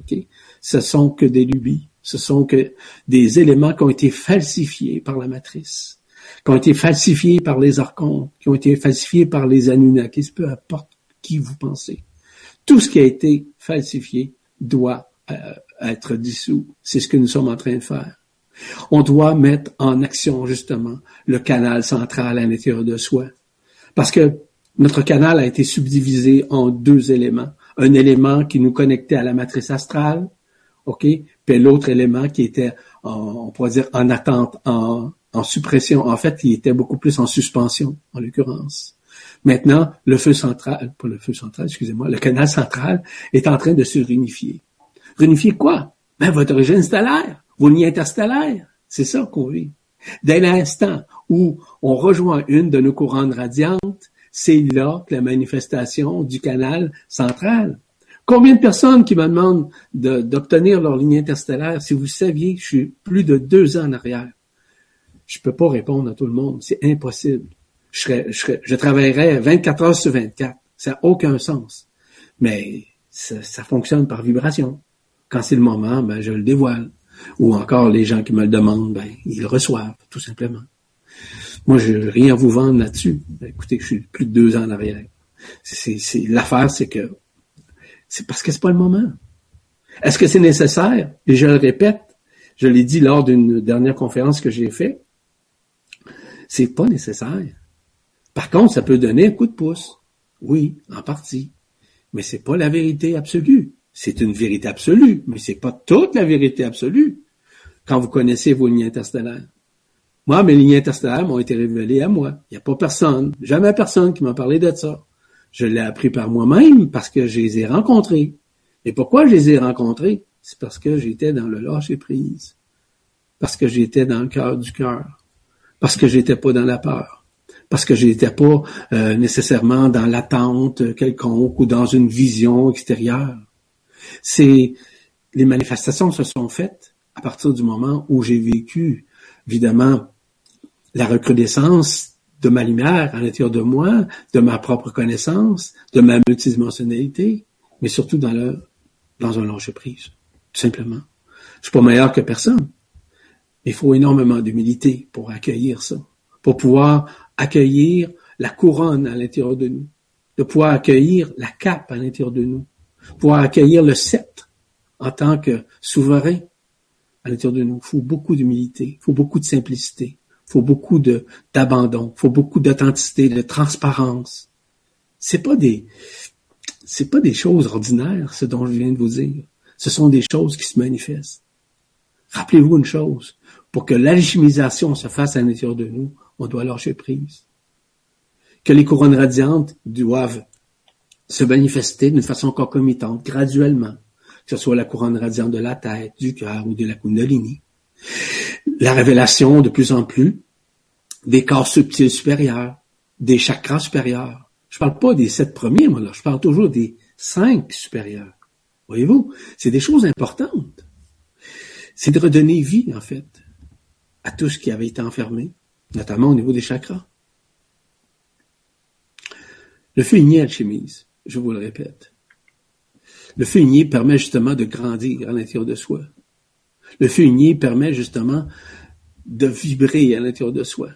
S2: okay, ce sont que des lubies. Ce sont que des éléments qui ont été falsifiés par la matrice qui ont été falsifiés par les archons, qui ont été falsifiés par les Anunnakis, peu importe qui vous pensez. Tout ce qui a été falsifié doit euh, être dissous. C'est ce que nous sommes en train de faire. On doit mettre en action justement le canal central à l'intérieur de soi. Parce que notre canal a été subdivisé en deux éléments. Un élément qui nous connectait à la matrice astrale, OK? Puis l'autre élément qui était, on pourrait dire, en attente, en, en suppression. En fait, il était beaucoup plus en suspension, en l'occurrence. Maintenant, le feu central, pas le feu central, excusez-moi, le canal central est en train de se réunifier. Réunifier quoi? Ben, votre origine stellaire, vos liens interstellaires. C'est ça qu'on vit. Dès l'instant où on rejoint une de nos couronnes radiantes, c'est là que la manifestation du canal central. Combien de personnes qui me demandent d'obtenir leur ligne interstellaire? Si vous saviez, je suis plus de deux ans en arrière. Je peux pas répondre à tout le monde. C'est impossible. Je, serais, je, serais, travaillerais 24 heures sur 24. Ça n'a aucun sens. Mais ça, fonctionne par vibration. Quand c'est le moment, ben, je le dévoile. Ou encore, les gens qui me le demandent, ben, ils le reçoivent, tout simplement. Moi, je rien à vous vendre là-dessus. Ben, écoutez, je suis plus de deux ans en arrière. C'est, l'affaire, c'est que c'est parce que c'est pas le moment. Est-ce que c'est nécessaire? Et je le répète, je l'ai dit lors d'une dernière conférence que j'ai faite, c'est pas nécessaire. Par contre, ça peut donner un coup de pouce. Oui, en partie. Mais c'est pas la vérité absolue. C'est une vérité absolue, mais c'est pas toute la vérité absolue quand vous connaissez vos lignes interstellaires. Moi, mes lignes interstellaires m'ont été révélées à moi. Il n'y a pas personne, jamais personne qui m'a parlé de ça. Je l'ai appris par moi-même parce que je les ai rencontrés. Et pourquoi je les ai rencontrés? C'est parce que j'étais dans le lâcher prise. Parce que j'étais dans le cœur du cœur. Parce que j'étais pas dans la peur. Parce que j'étais pas euh, nécessairement dans l'attente quelconque ou dans une vision extérieure. C'est les manifestations se sont faites à partir du moment où j'ai vécu, évidemment, la recrudescence de ma lumière à l'intérieur de moi, de ma propre connaissance, de ma multidimensionnalité, mais surtout dans le, dans un lâcher prise, tout simplement. Je suis pas meilleur que personne. Il faut énormément d'humilité pour accueillir ça, pour pouvoir accueillir la couronne à l'intérieur de nous, de pouvoir accueillir la cape à l'intérieur de nous, pouvoir accueillir le sceptre en tant que souverain à l'intérieur de nous. Il faut beaucoup d'humilité, il faut beaucoup de simplicité, il faut beaucoup d'abandon, faut beaucoup d'authenticité, de transparence. C'est pas des c'est pas des choses ordinaires, ce dont je viens de vous dire. Ce sont des choses qui se manifestent. Rappelez-vous une chose, pour que l'alchimisation se fasse à l'intérieur de nous, on doit lâcher prise. Que les couronnes radiantes doivent se manifester d'une façon concomitante, graduellement, que ce soit la couronne radiante de la tête, du cœur ou de la kundalini. La révélation de plus en plus des corps subtils supérieurs, des chakras supérieurs. Je parle pas des sept premiers, moi. Je parle toujours des cinq supérieurs. Voyez-vous? C'est des choses importantes. C'est de redonner vie, en fait, à tout ce qui avait été enfermé, notamment au niveau des chakras. Le feu igné alchimise, je vous le répète. Le feu igné permet justement de grandir à l'intérieur de soi. Le feu igné permet justement de vibrer à l'intérieur de soi.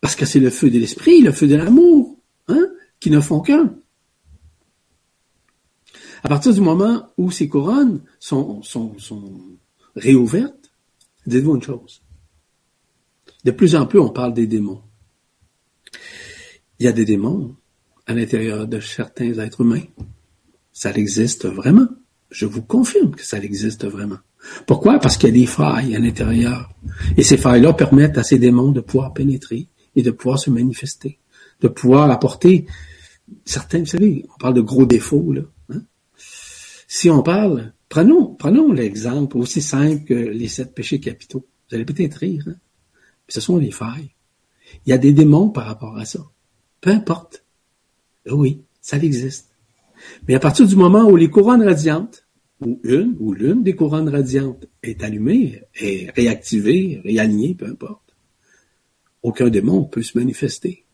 S2: Parce que c'est le feu de l'esprit, le feu de l'amour, hein, qui ne font qu'un. À partir du moment où ces couronnes sont, sont, sont réouvertes, dites-vous une chose. De plus en plus, on parle des démons. Il y a des démons à l'intérieur de certains êtres humains. Ça existe vraiment. Je vous confirme que ça existe vraiment. Pourquoi? Parce qu'il y a des failles à l'intérieur. Et ces failles-là permettent à ces démons de pouvoir pénétrer et de pouvoir se manifester, de pouvoir apporter certains, vous savez, on parle de gros défauts, là. Hein. Si on parle, prenons, prenons l'exemple aussi simple que les sept péchés capitaux. Vous allez peut-être rire, hein? Ce sont les failles. Il y a des démons par rapport à ça. Peu importe. Oui, ça existe. Mais à partir du moment où les couronnes radiantes, ou une, ou l'une des couronnes radiantes est allumée, est réactivée, réalignée, peu importe, aucun démon peut se manifester.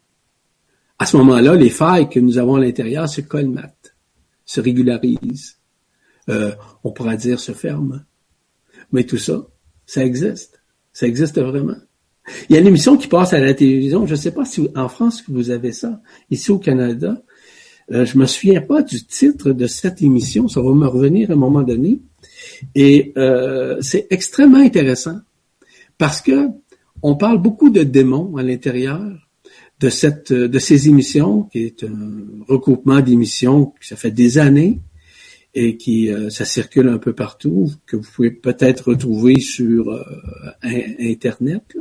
S2: À ce moment-là, les failles que nous avons à l'intérieur se colmatent, se régularisent, euh, on pourra dire se ferment. Mais tout ça, ça existe. Ça existe vraiment. Il y a une émission qui passe à la télévision. Je ne sais pas si en France vous avez ça. Ici au Canada, euh, je me souviens pas du titre de cette émission. Ça va me revenir à un moment donné. Et euh, c'est extrêmement intéressant parce que on parle beaucoup de démons à l'intérieur de cette de ces émissions, qui est un regroupement d'émissions qui ça fait des années et qui euh, ça circule un peu partout, que vous pouvez peut-être retrouver sur euh, internet.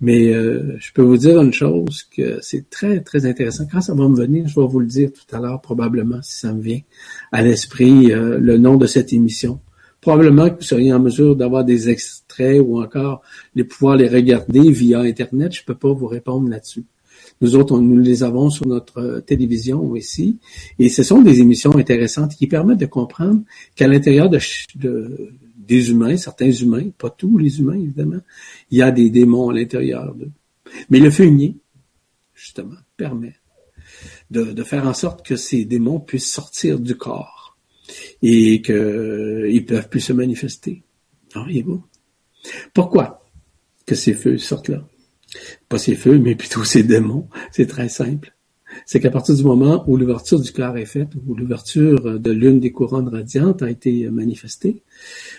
S2: Mais euh, je peux vous dire une chose que c'est très très intéressant. Quand ça va me venir, je vais vous le dire tout à l'heure probablement si ça me vient à l'esprit le nom de cette émission probablement que vous seriez en mesure d'avoir des extraits ou encore de pouvoir les regarder via Internet. Je ne peux pas vous répondre là-dessus. Nous autres, nous les avons sur notre euh, télévision ici. Et ce sont des émissions intéressantes qui permettent de comprendre qu'à l'intérieur de, des humains, certains humains, pas tous les humains évidemment, il y a des démons à l'intérieur d'eux. Mais le fumier, justement, permet de, faire en sorte que ces démons puissent sortir du corps et qu'ils ne peuvent plus se manifester. Voyez-vous? Pourquoi que ces feux sortent là? Pas ces feux, mais plutôt ces démons. C'est très simple. C'est qu'à partir du moment où l'ouverture du cœur est faite, où l'ouverture de l'une des couronnes radiantes a été manifestée,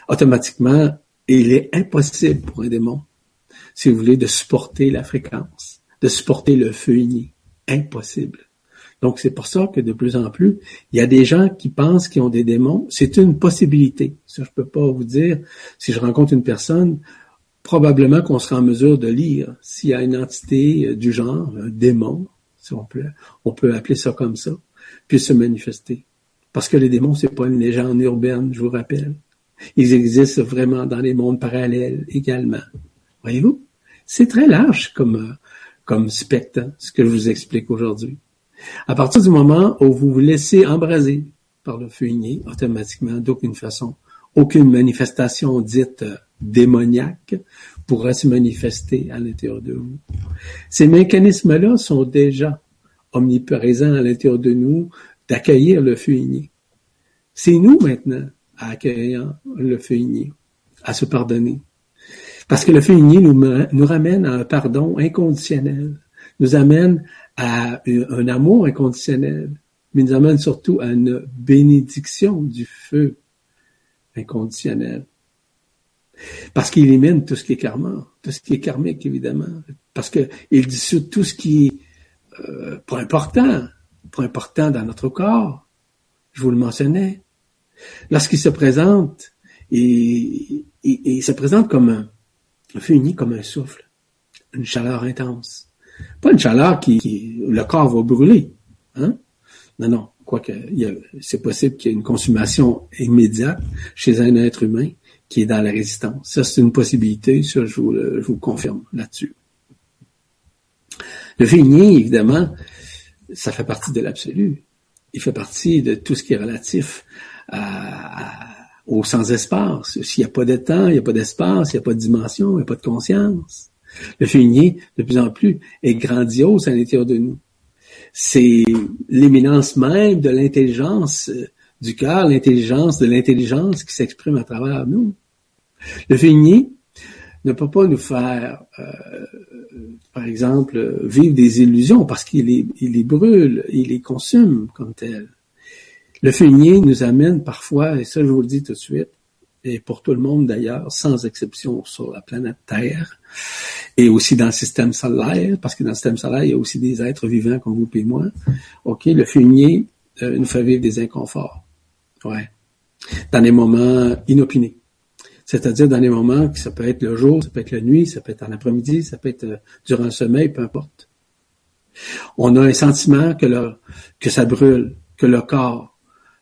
S2: automatiquement, il est impossible pour un démon, si vous voulez, de supporter la fréquence, de supporter le feu uni. Impossible. Donc, c'est pour ça que de plus en plus, il y a des gens qui pensent qu'ils ont des démons. C'est une possibilité. Ça, je peux pas vous dire. Si je rencontre une personne, probablement qu'on sera en mesure de lire s'il y a une entité euh, du genre, un démon, on peut, appeler ça comme ça, puisse se manifester. Parce que les démons, c'est pas une légende urbaine, je vous rappelle. Ils existent vraiment dans les mondes parallèles également. Voyez-vous? C'est très large comme, comme spectre, ce que je vous explique aujourd'hui. À partir du moment où vous vous laissez embraser par le feu automatiquement, d'aucune façon, aucune manifestation dite démoniaque pourra se manifester à l'intérieur de vous. Ces mécanismes-là sont déjà omniprésents à l'intérieur de nous d'accueillir le feu igné. C'est nous maintenant à accueillir le feu igné, à se pardonner. Parce que le feu igné nous, nous ramène à un pardon inconditionnel, nous amène à un amour inconditionnel, mais nous amène surtout à une bénédiction du feu inconditionnel. Parce qu'il élimine tout ce qui est karma, tout ce qui est karmique, évidemment. Parce qu'il dissout tout ce qui est euh, pas important, pas important dans notre corps. Je vous le mentionnais. Lorsqu'il se présente, il, se présente comme un, un feu uni, comme un souffle, une chaleur intense. Pas une chaleur qui, le corps va brûler. Hein? Non, non. Quoique, c'est possible qu'il y ait une consommation immédiate chez un être humain qui est dans la résistance. Ça, c'est une possibilité. Ça, je vous, je vous confirme là-dessus. Le feu évidemment, ça fait partie de l'absolu. Il fait partie de tout ce qui est relatif à, au sans-espace. S'il n'y a pas de temps, il n'y a pas d'espace, il n'y a pas de dimension, il n'y a pas de conscience. Le féminin, de plus en plus, est grandiose à l'intérieur de nous. C'est l'éminence même de l'intelligence euh, du cœur, l'intelligence de l'intelligence qui s'exprime à travers nous. Le féminin ne peut pas nous faire, euh, par exemple, vivre des illusions parce qu'il les, brûle, il les consomme comme tel. Le féminin nous amène parfois, et ça je vous le dis tout de suite, et pour tout le monde d'ailleurs, sans exception sur la planète Terre, et aussi dans le système solaire, parce que dans le système solaire, il y a aussi des êtres vivants comme vous et moi. OK, le fumier euh, nous fait vivre des inconforts. Ouais. Dans des moments inopinés. C'est-à-dire dans des moments que ça peut être le jour, ça peut être la nuit, ça peut être en après-midi, ça peut être euh, durant le sommeil, peu importe. On a un sentiment que, le, que ça brûle, que le corps,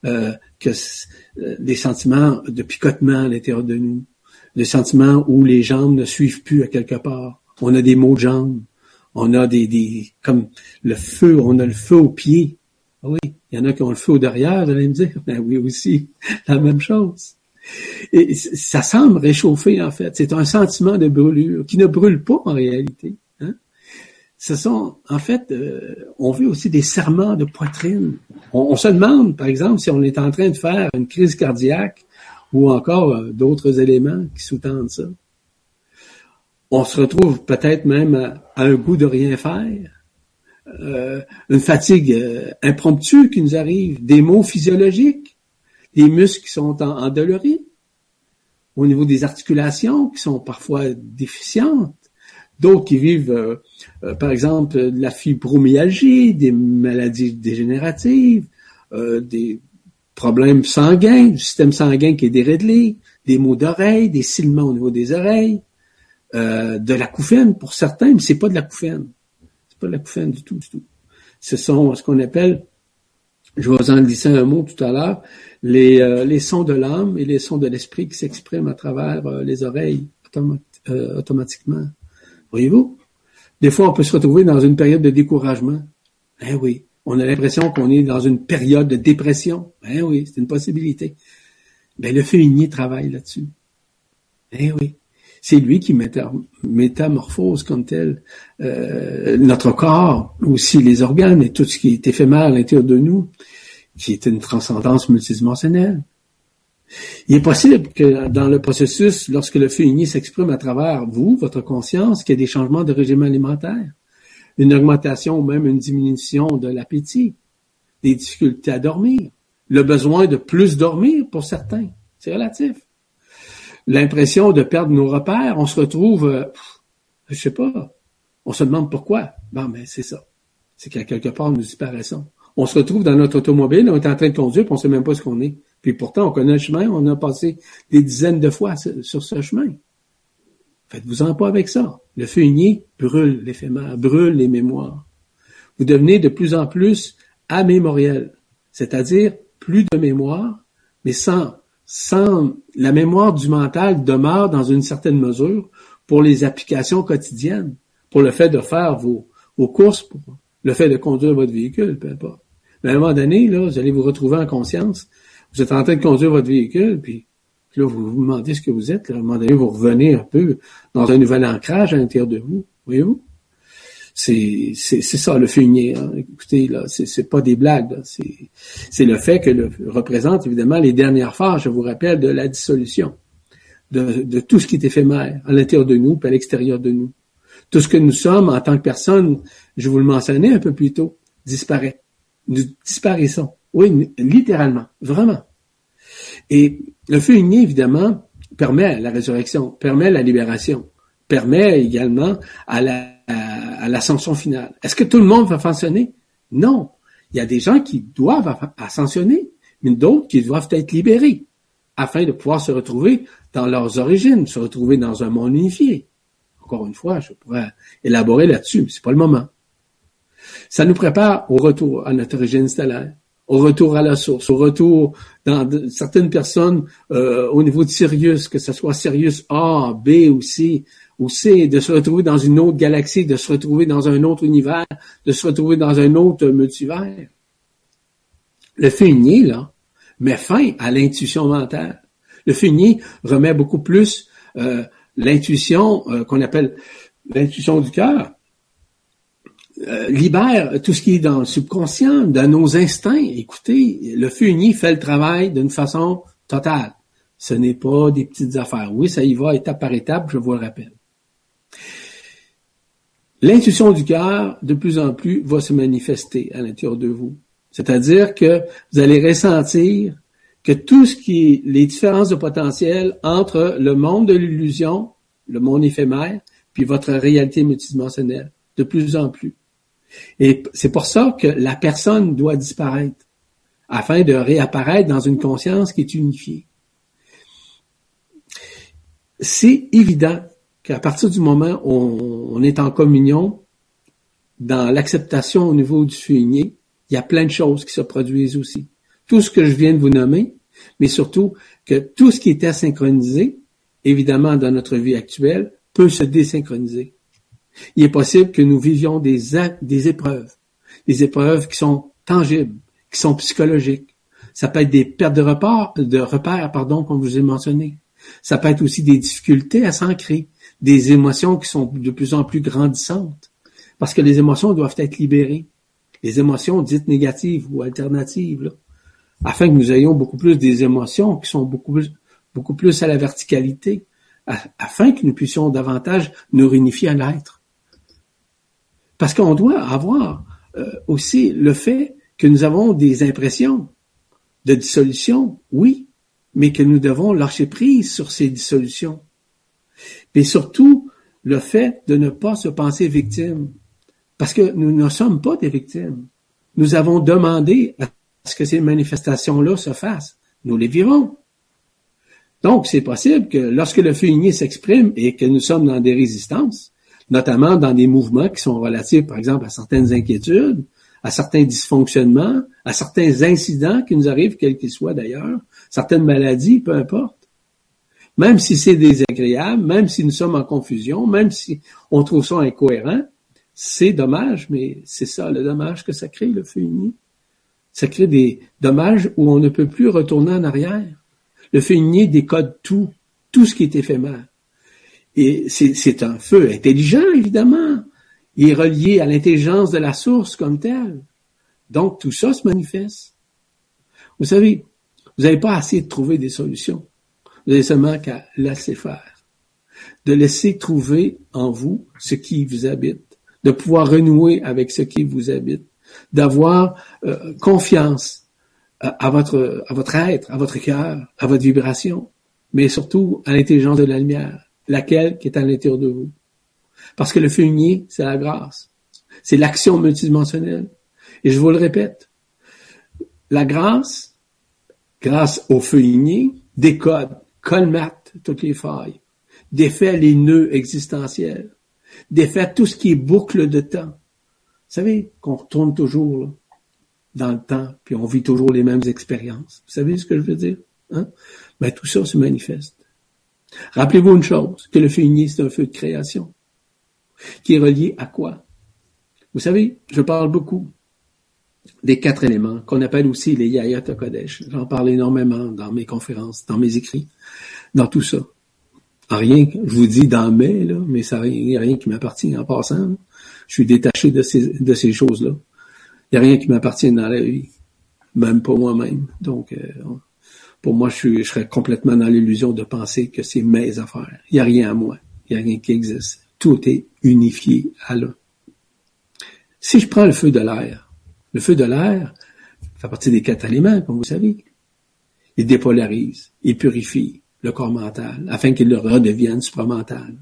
S2: euh, que euh, des sentiments de picotement à l'intérieur de nous, des sentiments où les jambes ne suivent plus à quelque part, on a des maux de jambes. On a des, des, comme le feu, on a le feu au pied. Ah oui, il y en a qui ont le feu au derrière, vous allez me dire. Ben oui aussi, la même chose. Et ça semble réchauffer, en fait. C'est un sentiment de brûlure qui ne brûle pas en réalité. Hein. Ce sont, en fait, euh, on vit aussi des serments de poitrine. On, se demande, par exemple, si on est en train de faire une crise cardiaque ou encore euh, d'autres éléments qui sous-tendent ça on se retrouve peut-être même à, un goût de rien faire, euh, une fatigue euh, impromptue qui nous arrive, des maux physiologiques, des muscles qui sont en, endoloris, au niveau des articulations qui sont parfois déficientes, d'autres qui vivent, euh, par exemple, de la fibromyalgie, des maladies dégénératives, des problèmes sanguins, du système sanguin qui est déréglé, des maux d'oreilles, des silements au niveau des oreilles, de la couffaine pour certains, mais c'est pas de la couffaine. C'est pas la couffaine du tout, du tout. Ce sont ce qu'on appelle, je vous en disais un mot tout à l'heure, les, euh, les sons de l'âme et les sons de l'esprit qui s'expriment à travers euh, les oreilles automatiquement. Voyez-vous? Des fois, on peut se retrouver dans une période de découragement. Eh oui. On a l'impression qu'on est dans une période de dépression. Eh oui, c'est une possibilité. Ben, le féminin travaille là-dessus. Eh oui. C'est lui qui métamorphose comme tel euh, notre corps, aussi les organes et tout ce qui est éphémère à l'intérieur de nous, qui est une transcendance multidimensionnelle. Il est possible que dans le processus, lorsque le feu uni s'exprime à travers vous, votre conscience, qu'il y ait des changements de régime alimentaire, une augmentation ou même une diminution de l'appétit, des difficultés à dormir, le besoin de plus dormir pour certains. C'est relatif l'impression de perdre nos repères, on se retrouve, euh, je sais pas, on se demande pourquoi. Bon, mais c'est ça. C'est qu'à quelque part, nous disparaissons. On se retrouve dans notre automobile, on est en train de conduire, puis on sait même pas ce qu'on est. Puis pourtant, on connaît le chemin, on a passé des dizaines de fois sur ce chemin. Faites-vous-en pas avec ça. Le feu igné brûle l'éphémère, brûle les mémoires. Vous devenez de plus en plus amémoriel, c'est-à-dire plus de mémoire, mais sans sans la mémoire du mental demeure dans une certaine mesure pour les applications quotidiennes, pour le fait de faire vos, courses, pour le fait de conduire votre véhicule, peu importe. Mais à un moment donné, là, vous allez vous retrouver en conscience. Vous êtes en train de conduire votre véhicule, puis, là, vous vous demandez ce que vous êtes. Là, à un moment donné, vous revenez un peu dans un nouvel ancrage à l'intérieur de vous. Voyez-vous? C'est, c'est, ça le fumier. Hein. Écoutez, là, c'est, pas des blagues. C'est, c'est le fait que le, représente évidemment les dernières phases, je vous rappelle, de la dissolution, de, de tout ce qui est éphémère à l'intérieur de nous, puis à l'extérieur de nous. Tout ce que nous sommes en tant que personne, je vous le mentionnais un peu plus tôt, disparaît. Nous disparaissons. Oui, littéralement, vraiment. Et le feu évidemment, permet la résurrection, permet la libération, permet également à la à, l'ascension finale. Est-ce que tout le monde va ascensionner? Non. Il y a des gens qui doivent ascensionner, mais d'autres qui doivent être libérés afin de pouvoir se retrouver dans leurs origines, se retrouver dans un monde unifié. Encore une fois, je pourrais élaborer là-dessus, mais c'est pas le moment. Ça nous prépare au retour à notre origine stellaire, au retour à la source, au retour dans certaines personnes euh, au niveau de Sirius, que ce soit Sirius A, B ou C, ou C, de se retrouver dans une autre galaxie, de se retrouver dans un autre univers, de se retrouver dans un autre multivers. Le fumier, là, met fin à l'intuition mentale. Le fumier remet beaucoup plus euh, l'intuition euh, qu'on appelle l'intuition du cœur, euh, libère tout ce qui est dans le subconscient, dans nos instincts. Écoutez, le fumier fait le travail d'une façon totale. Ce n'est pas des petites affaires. Oui, ça y va étape par étape, je vous le rappelle. L'intuition du cœur, de plus en plus, va se manifester à l'intérieur de vous. C'est-à-dire que vous allez ressentir que tout ce qui est les différences de potentiel entre le monde de l'illusion, le monde éphémère, puis votre réalité multidimensionnelle, de plus en plus. Et c'est pour ça que la personne doit disparaître, afin de réapparaître dans une conscience qui est unifiée. C'est évident qu'à partir du moment où on, est en communion, dans l'acceptation au niveau du fumier, il y a plein de choses qui se produisent aussi. Tout ce que je viens de vous nommer, mais surtout que tout ce qui était synchronisé, évidemment dans notre vie actuelle, peut se désynchroniser. Il est possible que nous vivions des, des épreuves, des épreuves qui sont tangibles, qui sont psychologiques. Ça peut être des pertes de repères, de repères, pardon, je vous ai mentionné. Ça peut être aussi des difficultés à s'ancrer, des émotions qui sont de plus en plus grandissantes. Parce que les émotions doivent être libérées. Les émotions dites négatives ou alternatives, afin que nous ayons beaucoup plus des émotions qui sont beaucoup plus, beaucoup plus à la verticalité, afin que nous puissions davantage nous réunifier à l'être. Parce qu'on doit avoir euh, aussi le fait que nous avons des impressions de dissolution, oui, mais que nous devons lâcher prise sur ces dissolutions. Et surtout, le fait de ne pas se penser victime. Parce que nous ne sommes pas des victimes. Nous avons demandé à ce que ces manifestations-là se fassent. Nous les vivons. Donc, c'est possible que lorsque le feu s'exprime et que nous sommes dans des résistances, notamment dans des mouvements qui sont relatifs, par exemple, à certaines inquiétudes, à certains dysfonctionnements, à certains incidents qui nous arrivent, quels qu'ils soient d'ailleurs, certaines maladies, peu importe, même si c'est désagréable, même si nous sommes en confusion, même si on trouve ça incohérent, c'est dommage, mais c'est ça le dommage que ça crée, le feu uni. Ça crée des dommages où on ne peut plus retourner en arrière. Le feu uni décode tout, tout ce qui est éphémère. Et c'est un feu intelligent, évidemment. Il est relié à l'intelligence de la source comme telle. Donc, tout ça se manifeste. Vous savez, vous n'avez pas assez de trouver des solutions. Vous n'avez seulement qu'à laisser faire, de laisser trouver en vous ce qui vous habite, de pouvoir renouer avec ce qui vous habite, d'avoir euh, confiance à, euh, à, votre, à votre être, à votre cœur, à votre vibration, mais surtout à l'intelligence de la lumière, laquelle qui est à l'intérieur de vous. Parce que le fumier, c'est la grâce. C'est l'action multidimensionnelle. Et je vous le répète, la grâce, grâce au feu décode colmate toutes les failles, défait les nœuds existentiels, défait tout ce qui est boucle de temps. Vous savez qu'on retourne toujours dans le temps, puis on vit toujours les mêmes expériences. Vous savez ce que je veux dire? Hein? Ben, tout ça se manifeste. Rappelez-vous une chose, que le feu igné, c'est un feu de création, qui est relié à quoi? Vous savez, je parle beaucoup des quatre éléments, qu'on appelle aussi les Yayat Kodesh. J'en parle énormément dans mes conférences, dans mes écrits, dans tout ça. rien, je vous dis dans mai, là, mais ça n'y a rien qui m'appartient en passant. Je suis détaché de ces, de ces choses-là. Il n'y a rien qui m'appartient dans la vie, même pas moi-même. Donc, euh, pour moi, je, suis, je serais complètement dans l'illusion de penser que c'est mes affaires. Il n'y a rien à moi. Il n'y a rien qui existe. Tout est unifié à là. Si je prends le feu de l'air, le feu de l'air fait partie des quatre éléments, comme vous savez. Il dépolarise, il purifie le corps mental afin qu'il le redevienne supramental.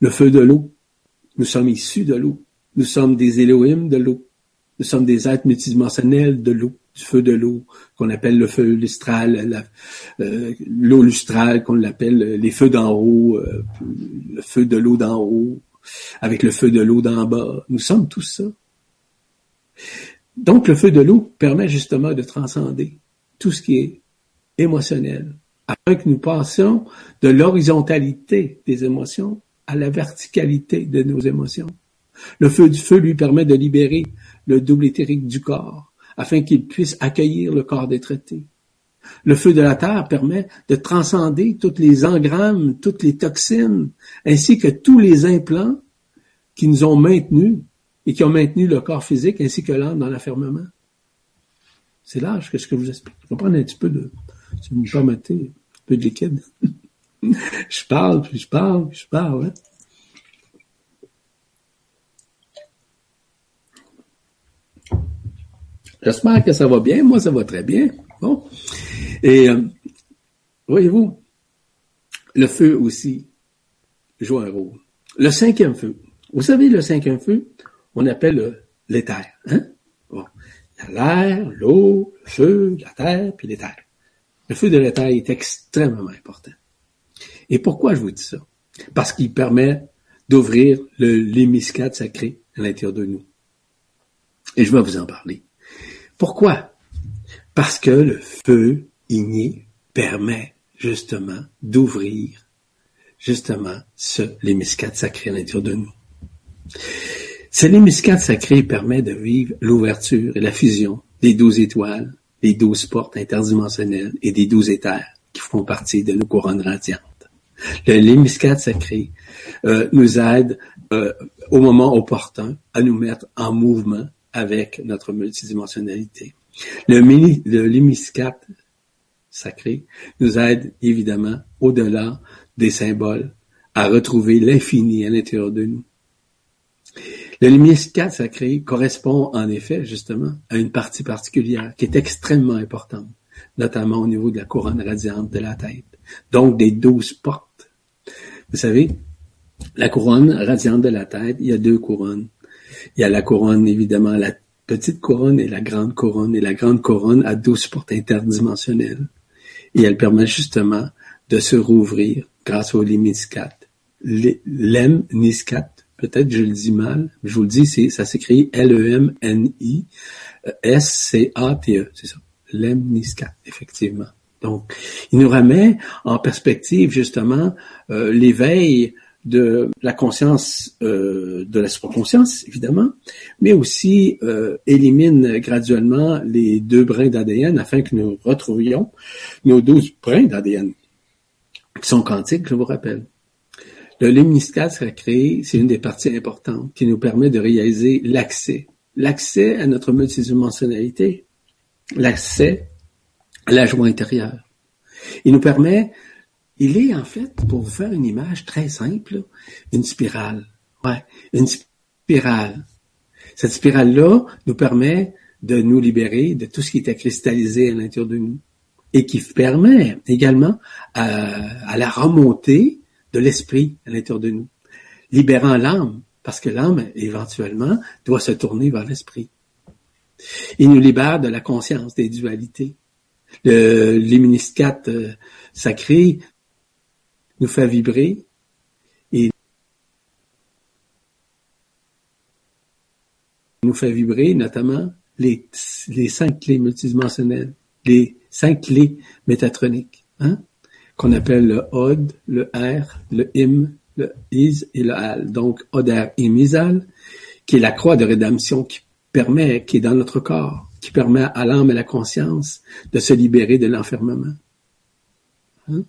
S2: Le feu de l'eau, nous sommes issus de l'eau. Nous sommes des Elohim de l'eau. Nous sommes des êtres multidimensionnels de l'eau, du feu de l'eau, qu'on appelle le feu lustral, euh, l'eau lustrale, qu'on l'appelle les feux d'en haut, euh, le feu de l'eau d'en haut, avec le feu de l'eau d'en bas. Nous sommes tous ça. Donc, le feu de l'eau permet justement de transcender tout ce qui est émotionnel, afin que nous passions de l'horizontalité des émotions à la verticalité de nos émotions. Le feu du feu lui permet de libérer le double éthérique du corps, afin qu'il puisse accueillir le corps des traités. Le feu de la terre permet de transcender toutes les engrammes, toutes les toxines, ainsi que tous les implants qui nous ont maintenus et qui ont maintenu le corps physique ainsi que l'âme dans l'affermement. C'est l'âge que ce que je vous explique? Je vais prendre un petit peu de, si vous me permettez, un peu de liquide. je parle, puis je parle, puis je parle. Hein. J'espère que ça va bien. Moi, ça va très bien. Bon. Et euh, voyez-vous, le feu aussi joue un rôle. Le cinquième feu. Vous savez, le cinquième feu, on appelle l'éther. Hein? Bon. Il y a l'air, l'eau, le feu, la terre, puis l'éther. Le feu de l'éther est extrêmement important. Et pourquoi je vous dis ça? Parce qu'il permet d'ouvrir l'hémiscade sacré à l'intérieur de nous. Et je vais vous en parler. Pourquoi? Parce que le feu igné permet justement d'ouvrir justement ce l'hémiscade sacré à l'intérieur de nous. Ce l'hémiscade sacré permet de vivre l'ouverture et la fusion des douze étoiles, des douze portes interdimensionnelles et des douze éthers qui font partie de nos couronnes radiantes. Le l'hémiscade sacré euh, nous aide euh, au moment opportun à nous mettre en mouvement avec notre multidimensionnalité. Le, le l'hémiscade sacré nous aide évidemment au-delà des symboles à retrouver l'infini à l'intérieur de nous. Le l'hémiscade sacré correspond en effet justement à une partie particulière qui est extrêmement importante, notamment au niveau de la couronne radiante de la tête, donc des douze portes vous savez, la couronne radiante de la tête, il y a deux couronnes. Il y a la couronne, évidemment, la petite couronne et la grande couronne. Et la grande couronne a douze portes interdimensionnelles. Et elle permet justement de se rouvrir grâce au lemniscat. Lemniscat, peut-être je le dis mal, je vous le dis, c'est, ça s'écrit L-E-M-N-I-S-C-A-T-E, c'est ça. Lemniscat, effectivement. Donc, il nous remet en perspective justement euh, l'éveil de la conscience, euh, de la supraconscience, évidemment, mais aussi euh, élimine graduellement les deux brins d'ADN afin que nous retrouvions nos douze brins d'ADN, qui sont quantiques, je vous rappelle. Le lemniscate sacré, c'est une des parties importantes qui nous permet de réaliser l'accès. L'accès à notre multidimensionnalité. L'accès la joie intérieure. Il nous permet, il est en fait, pour vous faire une image très simple, une spirale. Ouais, une spirale. Cette spirale-là nous permet de nous libérer de tout ce qui était cristallisé à l'intérieur de nous et qui permet également à, à la remontée de l'esprit à l'intérieur de nous, libérant l'âme, parce que l'âme, éventuellement, doit se tourner vers l'esprit. Il nous libère de la conscience des dualités le, l'héminiscate euh, sacré nous fait vibrer et nous fait vibrer notamment les, les cinq clés multidimensionnelles, les cinq clés métatroniques, hein, qu'on appelle le Od, le R, le Im, le Is et le Al. Donc, Oder Im Isal, qui est la croix de rédemption qui permet, qui est dans notre corps, qui permet à l'âme et à la conscience de se libérer de l'enfermement. Hein?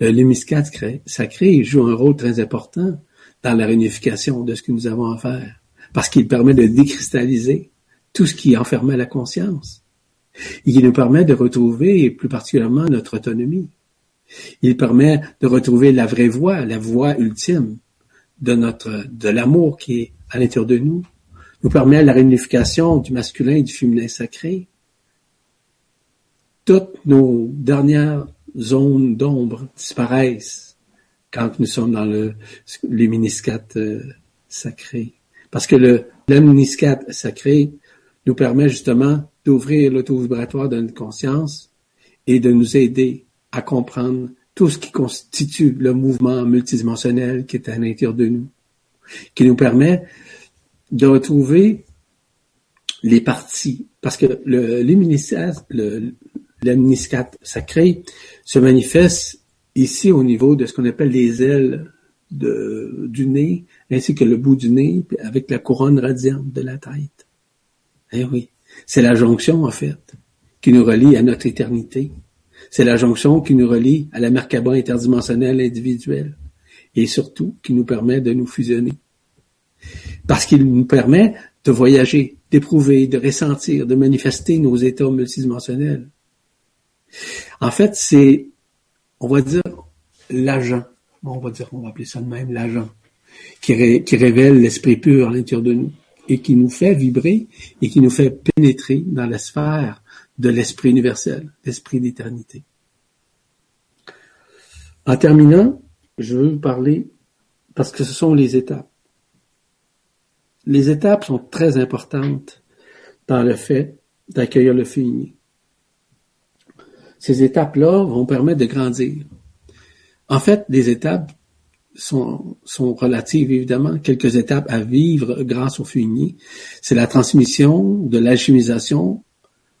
S2: Le lémiscat sacré joue un rôle très important dans la réunification de ce que nous avons à faire, parce qu'il permet de décristalliser tout ce qui enfermait la conscience. Il nous permet de retrouver plus particulièrement notre autonomie. Il permet de retrouver la vraie voie, la voie ultime de notre, de l'amour qui est à l'intérieur de nous. Nous permet la réunification du masculin et du féminin sacré. Toutes nos dernières zones d'ombre disparaissent quand nous sommes dans le, les miniscates euh, sacrés. Parce que le, le sacré nous permet justement d'ouvrir l'auto-vibratoire de notre conscience et de nous aider à comprendre tout ce qui constitue le mouvement multidimensionnel qui est à l'intérieur de nous, qui nous permet de retrouver les parties, parce que le, sacré se manifeste ici au niveau de ce qu'on appelle les ailes du nez, ainsi que le bout du nez, avec la couronne radiante de la tête. Eh oui, c'est la jonction, en fait, qui nous relie à notre éternité. C'est la jonction qui nous relie à la Merkaba interdimensionnelle individuelle et surtout qui nous permet de nous fusionner. Parce qu'il nous permet de voyager, d'éprouver, de ressentir, de manifester nos états multidimensionnels. En fait, c'est, on va dire, l'agent. On va dire, on va appeler ça de même, l'agent, qui, qui révèle l'esprit pur à l'intérieur de nous et qui nous fait vibrer et qui nous fait pénétrer dans la sphère de l'esprit universel, l'esprit d'éternité. En terminant, je veux vous parler, parce que ce sont les étapes. Les étapes sont très importantes dans le fait d'accueillir le feu Ces étapes-là vont permettre de grandir. En fait, les étapes sont, sont relatives, évidemment. Quelques étapes à vivre grâce au feu C'est la transmission de l'alchimisation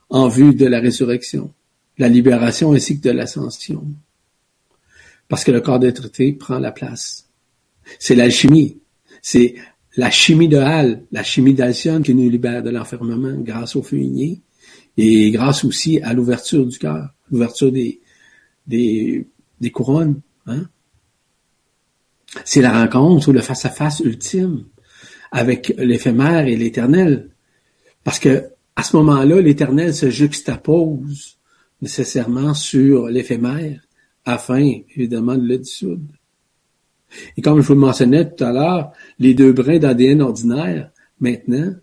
S2: en vue de la résurrection, la libération ainsi que de l'ascension. Parce que le corps d'être prend la place. C'est l'alchimie. C'est la chimie de Hal, la chimie d'Alcyone qui nous libère de l'enfermement grâce au feu et grâce aussi à l'ouverture du cœur, l'ouverture des, des, des couronnes. Hein? C'est la rencontre ou le face-à-face ultime avec l'éphémère et l'éternel. Parce que à ce moment-là, l'éternel se juxtapose nécessairement sur l'éphémère afin, évidemment, de le dissoudre. Et comme je vous le mentionnais tout à l'heure, les deux brins d'ADN ordinaire, maintenant,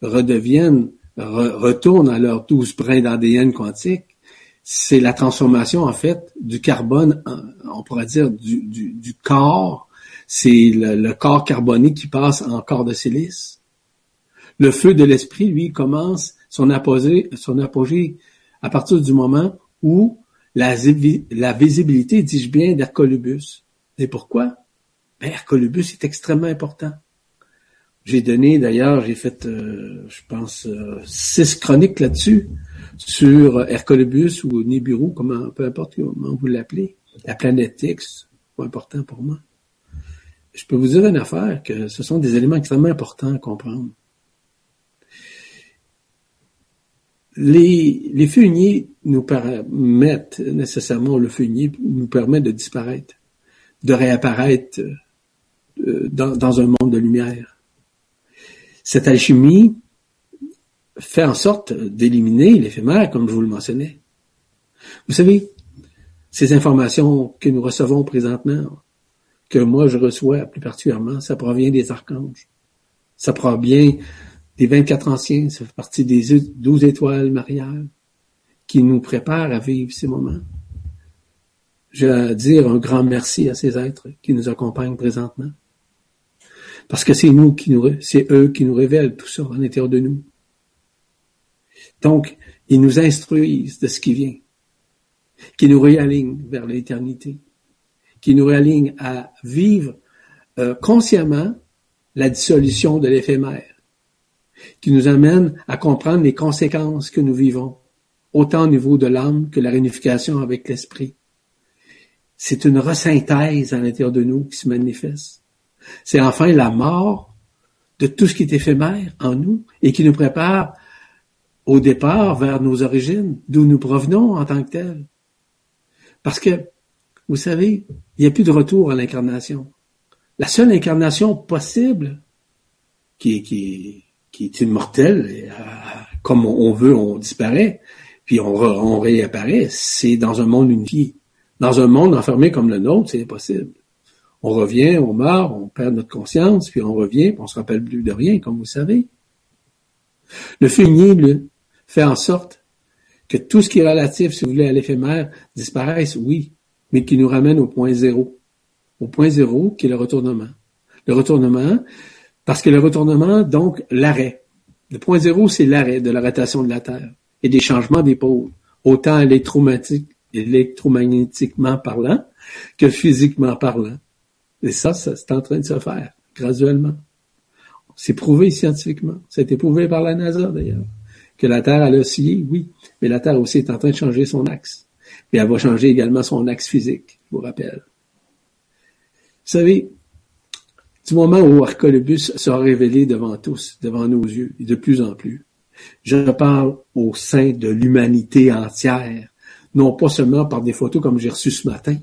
S2: redeviennent, retournent à leurs douze brins d'ADN quantique. C'est la transformation, en fait, du carbone, on pourrait dire, du, corps. C'est le, corps carboné qui passe en corps de silice. Le feu de l'esprit, lui, commence son apogée, à partir du moment où la, visibilité, dis-je bien, d'Hercolubus. Et pourquoi? Ben, Hercolubus est extrêmement important. J'ai donné, d'ailleurs, j'ai fait, euh, je pense, euh, six chroniques là-dessus, sur Hercolubus ou Nibiru, comment, peu importe comment vous l'appelez, la planète X, pas important pour moi. Je peux vous dire une affaire, que ce sont des éléments extrêmement importants à comprendre. Les, les nous permettent nécessairement, le funier nous permet de disparaître, de réapparaître euh, dans, dans un monde de lumière. Cette alchimie fait en sorte d'éliminer l'éphémère, comme je vous le mentionnais. Vous savez, ces informations que nous recevons présentement, que moi je reçois plus particulièrement, ça provient des archanges. Ça provient des 24 anciens, ça fait partie des 12 étoiles mariales qui nous préparent à vivre ces moments. Je veux dire un grand merci à ces êtres qui nous accompagnent présentement. Parce que c'est nous qui nous, c'est eux qui nous révèlent tout ça en l'intérieur de nous. Donc, ils nous instruisent de ce qui vient, qui nous réalignent vers l'éternité, qui nous réalignent à vivre euh, consciemment la dissolution de l'éphémère, qui nous amène à comprendre les conséquences que nous vivons autant au niveau de l'âme que la réunification avec l'esprit. C'est une resynthèse à l'intérieur de nous qui se manifeste. C'est enfin la mort de tout ce qui est éphémère en nous et qui nous prépare au départ vers nos origines, d'où nous provenons en tant que tels. Parce que, vous savez, il n'y a plus de retour à l'incarnation. La seule incarnation possible, qui, qui, qui est immortelle, et, euh, comme on veut, on disparaît, puis on, réapparaît, c'est dans un monde unifié. Dans un monde enfermé comme le nôtre, c'est impossible. On revient, on meurt, on perd notre conscience, puis on revient, puis on se rappelle plus de rien, comme vous savez. Le fini, lui, fait en sorte que tout ce qui est relatif, si vous voulez, à l'éphémère disparaisse, oui, mais qui nous ramène au point zéro. Au point zéro, qui est le retournement. Le retournement, parce que le retournement, donc, l'arrêt. Le point zéro, c'est l'arrêt de la rotation de la Terre et des changements des pôles, autant électromagnétiquement parlant que physiquement parlant. Et ça, ça c'est en train de se faire graduellement. C'est prouvé scientifiquement. Ça a été prouvé par la NASA d'ailleurs. Que la Terre a oscillé, oui, mais la Terre aussi est en train de changer son axe. Et elle va changer également son axe physique, je vous rappelle. Vous savez, du moment où Arcolobus sera révélé devant tous, devant nos yeux, et de plus en plus, je parle au sein de l'humanité entière, non pas seulement par des photos comme j'ai reçu ce matin.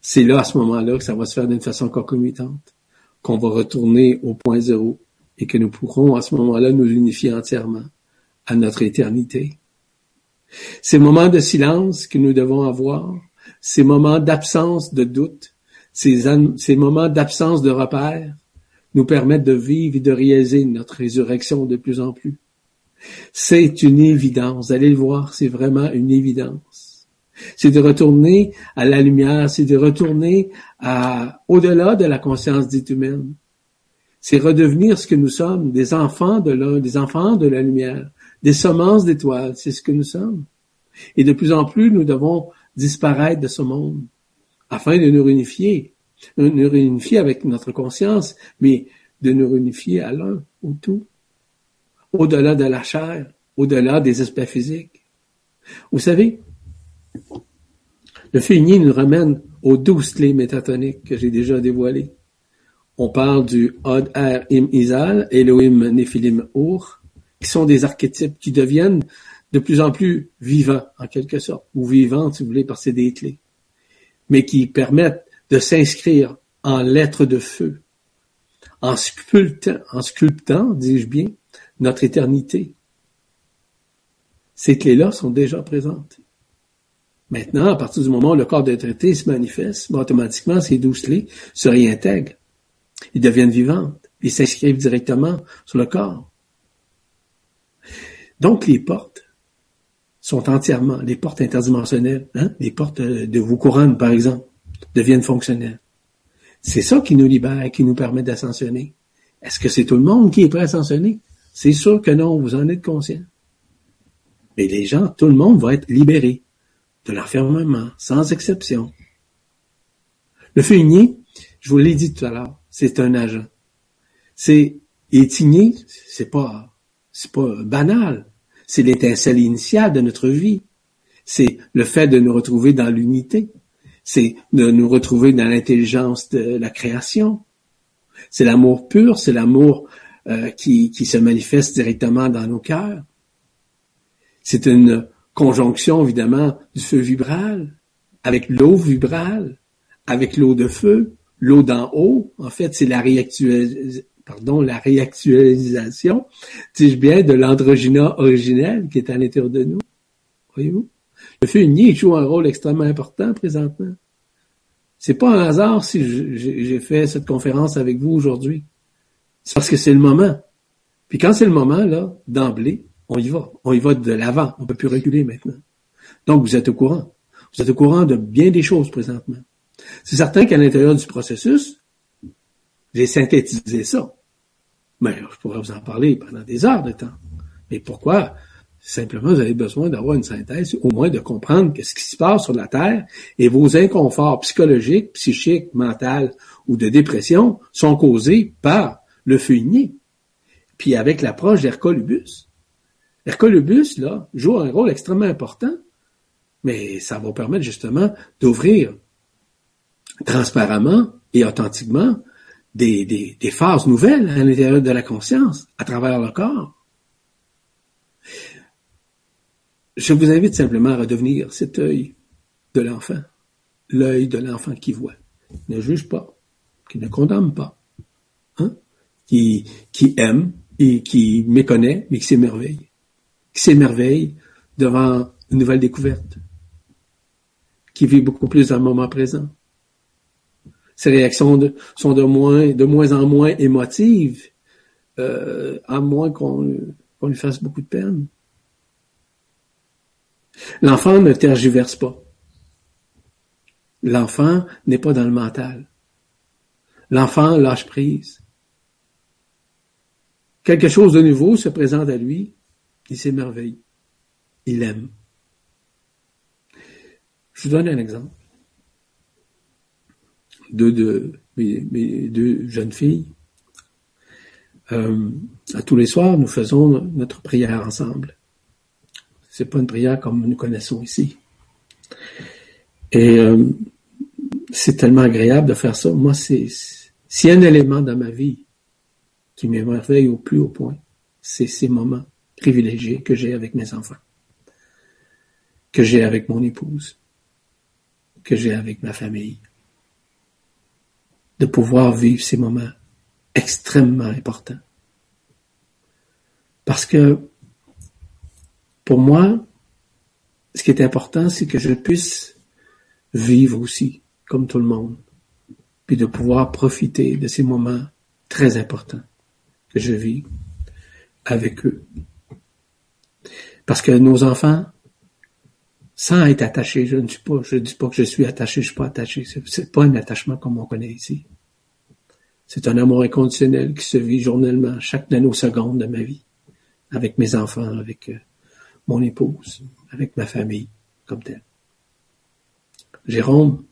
S2: C'est là, à ce moment-là, que ça va se faire d'une façon concomitante, qu'on va retourner au point zéro et que nous pourrons, à ce moment-là, nous unifier entièrement à notre éternité. Ces moments de silence que nous devons avoir, ces moments d'absence de doute, ces, moments d'absence de repères, nous permettent de vivre et de réaliser notre résurrection de plus en plus. C'est une évidence. Allez le voir, c'est vraiment une évidence. C'est de retourner à la lumière, c'est de retourner au-delà de la conscience dite humaine. C'est redevenir ce que nous sommes, des enfants de l'un, des enfants de la lumière, des semences d'étoiles, c'est ce que nous sommes. Et de plus en plus, nous devons disparaître de ce monde afin de nous réunifier, de nous réunifier avec notre conscience, mais de nous réunifier à l'un, au tout, au-delà de la chair, au-delà des aspects physiques. Vous savez, le féminin nous ramène aux douze clés métatoniques que j'ai déjà dévoilées. On parle du Od Er Im Izal, Elohim Nephilim Ur, qui sont des archétypes qui deviennent de plus en plus vivants, en quelque sorte, ou vivants, si vous voulez, parce que c'est des clés, mais qui permettent de s'inscrire en lettres de feu, en sculptant, dis-je bien, notre éternité. Ces clés-là sont déjà présentes. Maintenant, à partir du moment où le corps de traité se manifeste, automatiquement, ces douze clés se réintègrent. Ils deviennent vivantes. Ils s'inscrivent directement sur le corps. Donc, les portes sont entièrement, les portes interdimensionnelles, hein, les portes de vos couronnes, par exemple, deviennent fonctionnelles. C'est ça qui nous libère, qui nous permet d'ascensionner. Est-ce que c'est tout le monde qui est prêt à ascensionner? C'est sûr que non, vous en êtes conscient. Mais les gens, tout le monde va être libéré de l'enfermement, sans exception. Le feu je vous l'ai dit tout à l'heure, c'est un agent. C'est étigné, c'est pas c'est pas banal. C'est l'étincelle initiale de notre vie. C'est le fait de nous retrouver dans l'unité. C'est de nous retrouver dans l'intelligence de la création. C'est l'amour pur, c'est l'amour euh, qui, qui se manifeste directement dans nos cœurs. C'est une conjonction, évidemment, du feu vibral avec l'eau vibrale, avec l'eau de feu, l'eau d'en haut. En fait, c'est la réactualisation pardon, la réactualisation, dis-je bien, de l'androgyna originel qui est à l'intérieur de nous. Voyez-vous? Le uni joue un rôle extrêmement important présentement. C'est pas un hasard si j'ai fait cette conférence avec vous aujourd'hui. C'est parce que c'est le moment. Puis quand c'est le moment, là, d'emblée, on y va. On y va de l'avant. On peut plus reculer maintenant. Donc, vous êtes au courant. Vous êtes au courant de bien des choses présentement. C'est certain qu'à l'intérieur du processus, j'ai synthétisé ça. Mais je pourrais vous en parler pendant des heures de temps. Mais pourquoi? Simplement, vous avez besoin d'avoir une synthèse, au moins de comprendre ce qui se passe sur la Terre et vos inconforts psychologiques, psychiques, mentaux ou de dépression sont causés par le feu Puis avec l'approche d'Hercolubus, Hercolubus, là, joue un rôle extrêmement important, mais ça va permettre justement d'ouvrir transparentement et authentiquement des, des, phases nouvelles à l'intérieur de la conscience, à travers le corps. Je vous invite simplement à redevenir cet œil de l'enfant, l'œil de l'enfant qui voit, ne juge pas, qui ne condamne pas, hein? qui, qui aime et qui méconnaît, mais qui s'émerveille, qui s'émerveille devant une nouvelle découverte, qui vit beaucoup plus dans le moment présent. Ses réactions sont de moins, en moins émotives, euh, à moins qu'on qu'on lui fasse beaucoup de peine. L'enfant ne tergiverse pas. L'enfant n'est pas dans le mental. L'enfant lâche prise. Quelque chose de nouveau se présente à lui, il s'émerveille. Il aime. Je vous donne un exemple. Deux de mes, deux jeunes filles. Euh, à tous les soirs, nous faisons notre prière ensemble. C'est pas une prière comme nous connaissons ici. Et euh, c'est tellement agréable de faire ça. Moi, c'est a un élément dans ma vie qui m'émerveille au plus haut point, c'est ces moments privilégiés que j'ai avec mes enfants, que j'ai avec mon épouse, que j'ai avec ma famille. De pouvoir vivre ces moments extrêmement importants. Parce que pour moi, ce qui est important, c'est que je puisse vivre aussi comme tout le monde, puis de pouvoir profiter de ces moments très importants que je vis avec eux. Parce que nos enfants, sans être attachés, je ne suis pas, je dis pas que je suis attaché, je suis pas attaché. C'est pas un attachement comme on connaît ici. C'est un amour inconditionnel qui se vit journellement, chaque nanoseconde de ma vie, avec mes enfants, avec euh, mon épouse, avec ma famille, comme tel. Jérôme,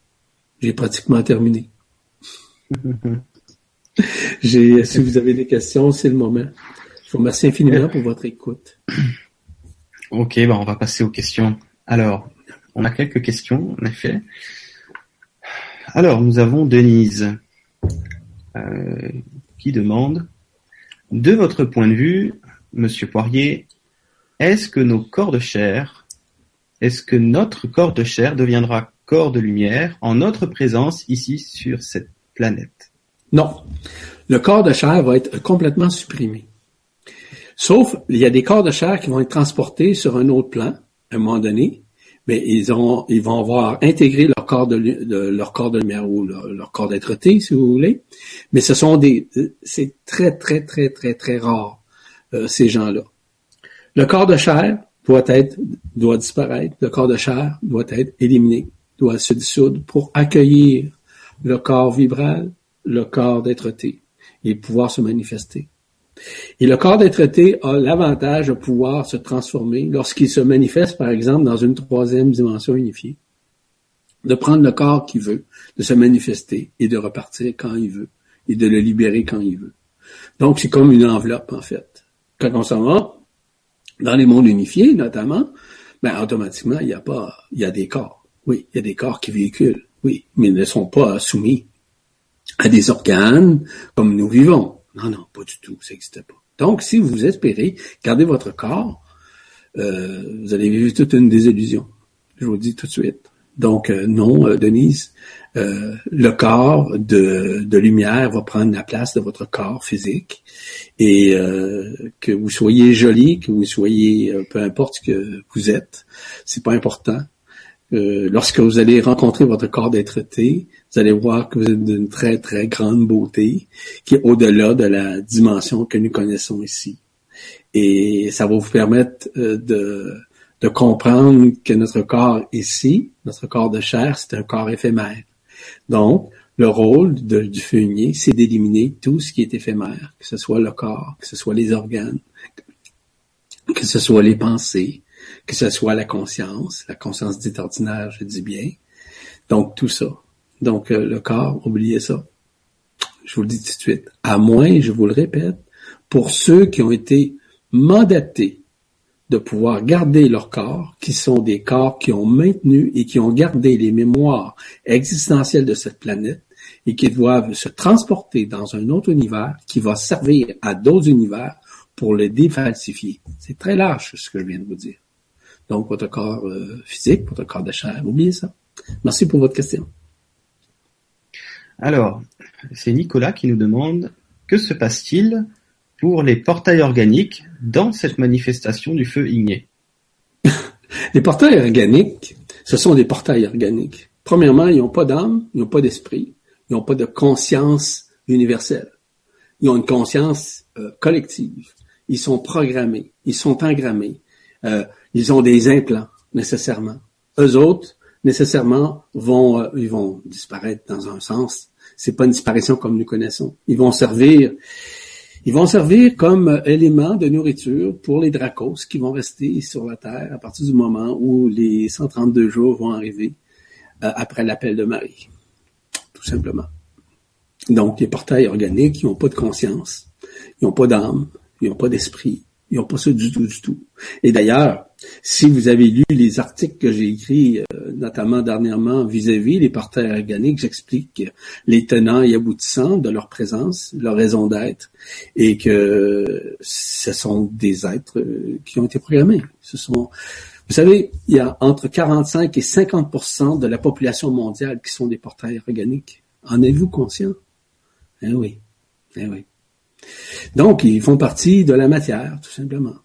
S2: j'ai pratiquement terminé. j'ai, si vous avez des questions, c'est le moment. Je vous remercie infiniment pour votre écoute.
S1: Ok, ben on va passer aux questions. Alors, on a quelques questions, en effet. Alors, nous avons Denise euh, qui demande, de votre point de vue, Monsieur Poirier, est-ce que nos corps de chair, est-ce que notre corps de chair deviendra corps de lumière en notre présence ici sur cette planète?
S2: Non. Le corps de chair va être complètement supprimé. Sauf, il y a des corps de chair qui vont être transportés sur un autre plan, à un moment donné, mais ils, ont, ils vont avoir intégré leur corps de, leur corps de lumière ou leur, corps d'être si vous voulez. Mais ce sont des, c'est très, très, très, très, très rare, euh, ces gens-là. Le corps de chair doit être, doit disparaître. Le corps de chair doit être éliminé doit se dissoudre pour accueillir le corps vibral, le corps d'être-té, et pouvoir se manifester. Et le corps d'être-té a l'avantage de pouvoir se transformer lorsqu'il se manifeste, par exemple, dans une troisième dimension unifiée, de prendre le corps qu'il veut, de se manifester et de repartir quand il veut, et de le libérer quand il veut. Donc, c'est comme une enveloppe, en fait. Quand on s'en va, dans les mondes unifiés, notamment, ben, automatiquement, il y a pas, il y a des corps. Oui, il y a des corps qui véhiculent, oui, mais ils ne sont pas soumis à des organes comme nous vivons. Non, non, pas du tout, ça n'existe pas. Donc, si vous espérez garder votre corps, euh, vous allez vivre toute une désillusion. Je vous le dis tout de suite. Donc, euh, non, euh, Denise, le corps de, lumière va prendre la place de votre corps physique. Et que vous soyez joli, que vous soyez, peu importe ce que vous êtes, c'est pas important. Lorsque vous allez rencontrer votre corps d'être vous allez voir que vous êtes d'une très, très grande beauté qui est au-delà de la dimension que nous connaissons ici. Et ça va vous permettre euh, de, de comprendre que notre corps ici, notre corps de chair, c'est un corps éphémère. Donc, le rôle du feuillier, c'est d'éliminer tout ce qui est éphémère, que ce soit le corps, que ce soit les organes, que ce soit les pensées, que ce soit la conscience, la conscience dite ordinaire, je dis bien. Donc, tout ça. Donc, euh, le corps, oubliez ça. Je vous le dis tout de suite. À moins, je vous le répète, pour ceux qui ont été mandatés de pouvoir garder leur corps, qui sont des corps qui ont maintenu et qui ont gardé les mémoires existentielles de cette planète et qui doivent se transporter dans un autre univers qui va servir à d'autres univers pour le défalsifier. C'est très large ce que je viens de vous dire. Donc, votre corps euh, physique, votre corps de chair, oubliez ça. Merci pour votre question.
S1: Alors, c'est Nicolas qui nous demande que se passe-t-il pour les portails organiques dans cette manifestation du feu igné?
S2: Les portails organiques, ce sont des portails organiques. Premièrement, ils n'ont pas d'âme, ils n'ont pas d'esprit, ils n'ont pas de conscience universelle. Ils ont une conscience euh, collective. Ils sont programmés, ils sont engrammés, euh, ils ont des implants nécessairement. Eux autres, nécessairement, vont euh, ils vont disparaître dans un sens. C'est pas une disparition comme nous connaissons. Ils vont servir servir comme élément de nourriture pour les dracos qui vont rester sur la Terre à partir du moment où les 132 jours vont arriver euh, après l'appel de Marie. Tout simplement. Donc, les portails organiques, ils n'ont pas de conscience, ils n'ont pas d'âme, ils n'ont pas d'esprit, ils n'ont pas ça du tout, du tout. Et d'ailleurs, si vous avez lu les articles que j'ai écrits, euh, notamment dernièrement vis-à-vis les portails organiques, j'explique les tenants et aboutissants de leur présence, leur raison d'être, et que ce sont des êtres euh, qui ont été programmés. Ce sont, vous savez, il y a entre 45 et 50% de la population mondiale qui sont des portails organiques. En êtes-vous conscient? Eh oui. Eh oui. Donc, ils font partie de la matière, tout simplement.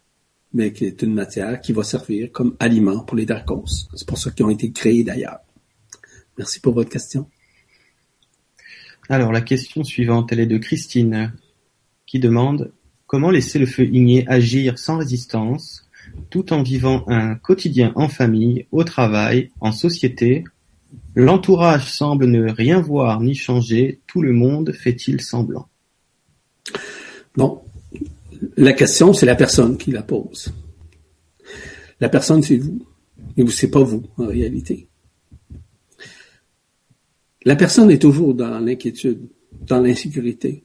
S2: Mais qui est une matière qui va servir comme aliment pour les dracos. C'est pour ça qu'ils ont été créés d'ailleurs. Merci pour votre question.
S1: Alors, la question suivante, elle est de Christine, qui demande comment laisser le feu igné agir sans résistance, tout en vivant un quotidien en famille, au travail, en société? L'entourage semble ne rien voir ni changer, tout le monde fait-il semblant
S2: Bon, la question, c'est la personne qui la pose. La personne, c'est vous. Et vous, c'est pas vous, en réalité. La personne est toujours dans l'inquiétude, dans l'insécurité.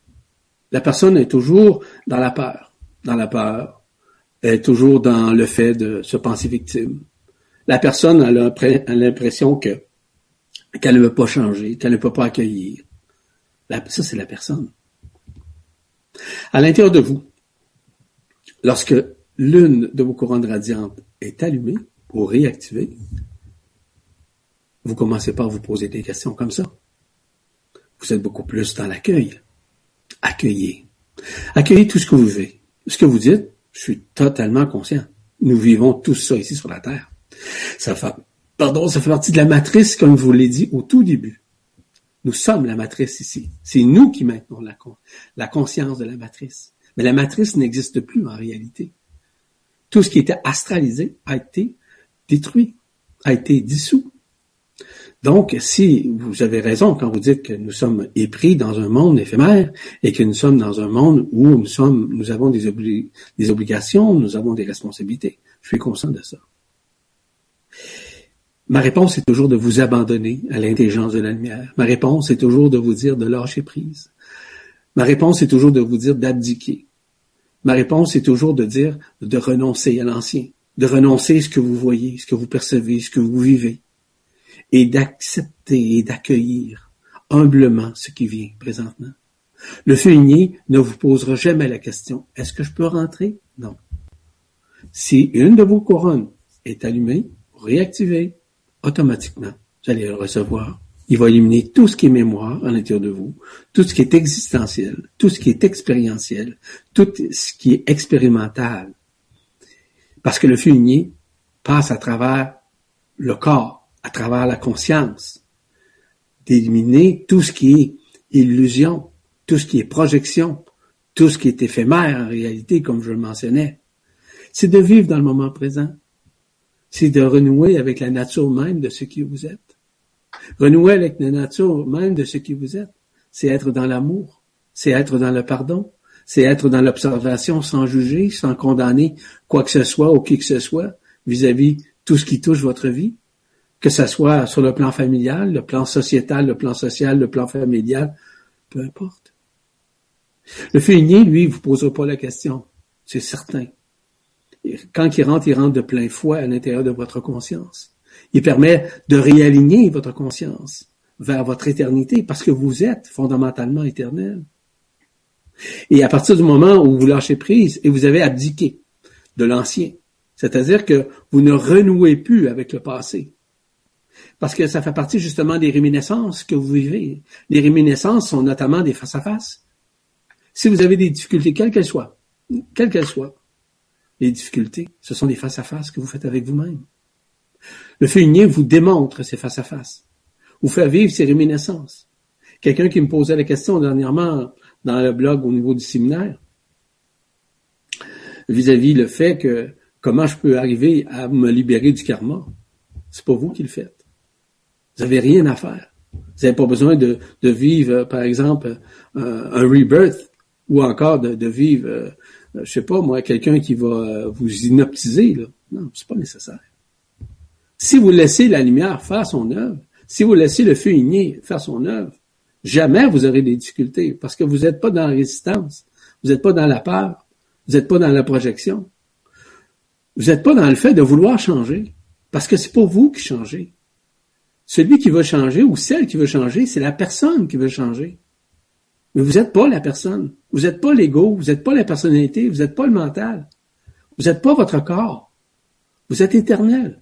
S2: La personne est toujours dans la peur. Dans la peur, elle est toujours dans le fait de se penser victime. La personne a l'impression que qu'elle ne veut pas changer, qu'elle ne peut pas accueillir. ça, c'est la personne. À l'intérieur de vous, lorsque l'une de vos couronnes radiantes est allumée ou réactivée, vous commencez pas à vous poser des questions comme ça. Vous êtes beaucoup plus dans l'accueil. Accueillez. Accueillez tout ce que vous vivez. Ce que vous dites, je suis totalement conscient. Nous vivons tout ça ici sur la Terre. Ça fait, pardon, ça fait partie de la matrice, comme je vous l'ai dit au tout début. Nous sommes la matrice ici. C'est nous qui maintenons la, conscience de la matrice. Mais la matrice n'existe plus en réalité. Tout ce qui était astralisé a été détruit, a été dissous. Donc, si vous avez raison quand vous dites que nous sommes épris dans un monde éphémère et que nous sommes dans un monde où nous sommes, nous avons des obligations, nous avons des responsabilités, je suis conscient de ça. Ma réponse est toujours de vous abandonner à l'intelligence de la lumière. Ma réponse est toujours de vous dire de lâcher prise. Ma réponse est toujours de vous dire d'abdiquer. Ma réponse est toujours de dire de renoncer à l'ancien, de renoncer à ce que vous voyez, ce que vous percevez, ce que vous vivez, et d'accepter et d'accueillir humblement ce qui vient présentement. Le feu ne vous posera jamais la question est-ce que je peux rentrer Non. Si une de vos couronnes est allumée, réactivée, automatiquement, vous allez le recevoir. Il va éliminer tout ce qui est mémoire à l'intérieur de vous, tout ce qui est existentiel, tout ce qui est expérientiel, tout ce qui est expérimental. Parce que le feu passe à travers le corps, à travers la conscience, d'éliminer tout ce qui est illusion, tout ce qui est projection, tout ce qui est éphémère en réalité, comme je le mentionnais. C'est de vivre dans le moment présent c'est de renouer avec la nature même de ce qui vous êtes. Renouer avec la nature même de ce qui vous êtes, c'est être dans l'amour, c'est être dans le pardon, c'est être dans l'observation sans juger, sans condamner quoi que ce soit ou qui que ce soit vis-à-vis tout ce qui touche votre vie, que ce soit sur le plan familial, le plan sociétal, le plan social, le plan familial, peu importe. Le féminin, lui, vous posera pas la question, c'est certain. Quand il rentre, il rentre de plein fouet à l'intérieur de votre conscience. Il permet de réaligner votre conscience vers votre éternité parce que vous êtes fondamentalement éternel. Et à partir du moment où vous lâchez prise et vous avez abdiqué de l'ancien, c'est-à-dire que vous ne renouez plus avec le passé, parce que ça fait partie justement des réminiscences que vous vivez. Les réminiscences sont notamment des face-à-face. Si vous avez des difficultés, quelles qu'elles soient, quelles qu'elles soient, les difficultés, ce sont des face-à-face que vous faites avec vous-même. Le feu vous démontre ces face-à-face, vous fait vivre ces réminiscences. Quelqu'un qui me posait la question dernièrement dans le blog au niveau du séminaire, vis-à-vis le fait que comment je peux arriver à me libérer du karma. C'est pas vous qui le faites. Vous avez rien à faire. Vous n'avez pas besoin de, vivre, par exemple, un rebirth ou encore de, de vivre, euh, je sais pas moi, quelqu'un qui va euh, vous inoptiser. Là. Non, c'est pas nécessaire. Si vous laissez la lumière faire son œuvre, si vous laissez le feu igné faire son œuvre, jamais vous aurez des difficultés parce que vous n'êtes pas dans la résistance, vous n'êtes pas dans la peur, vous n'êtes pas dans la projection, vous n'êtes pas dans le fait de vouloir changer parce que c'est pas vous qui changez. Celui qui veut changer ou celle qui veut changer, c'est la personne qui veut changer. Mais vous n'êtes pas la personne. Vous n'êtes pas l'ego, vous n'êtes pas la personnalité, vous n'êtes pas le mental. Vous n'êtes pas votre corps. Vous êtes éternel.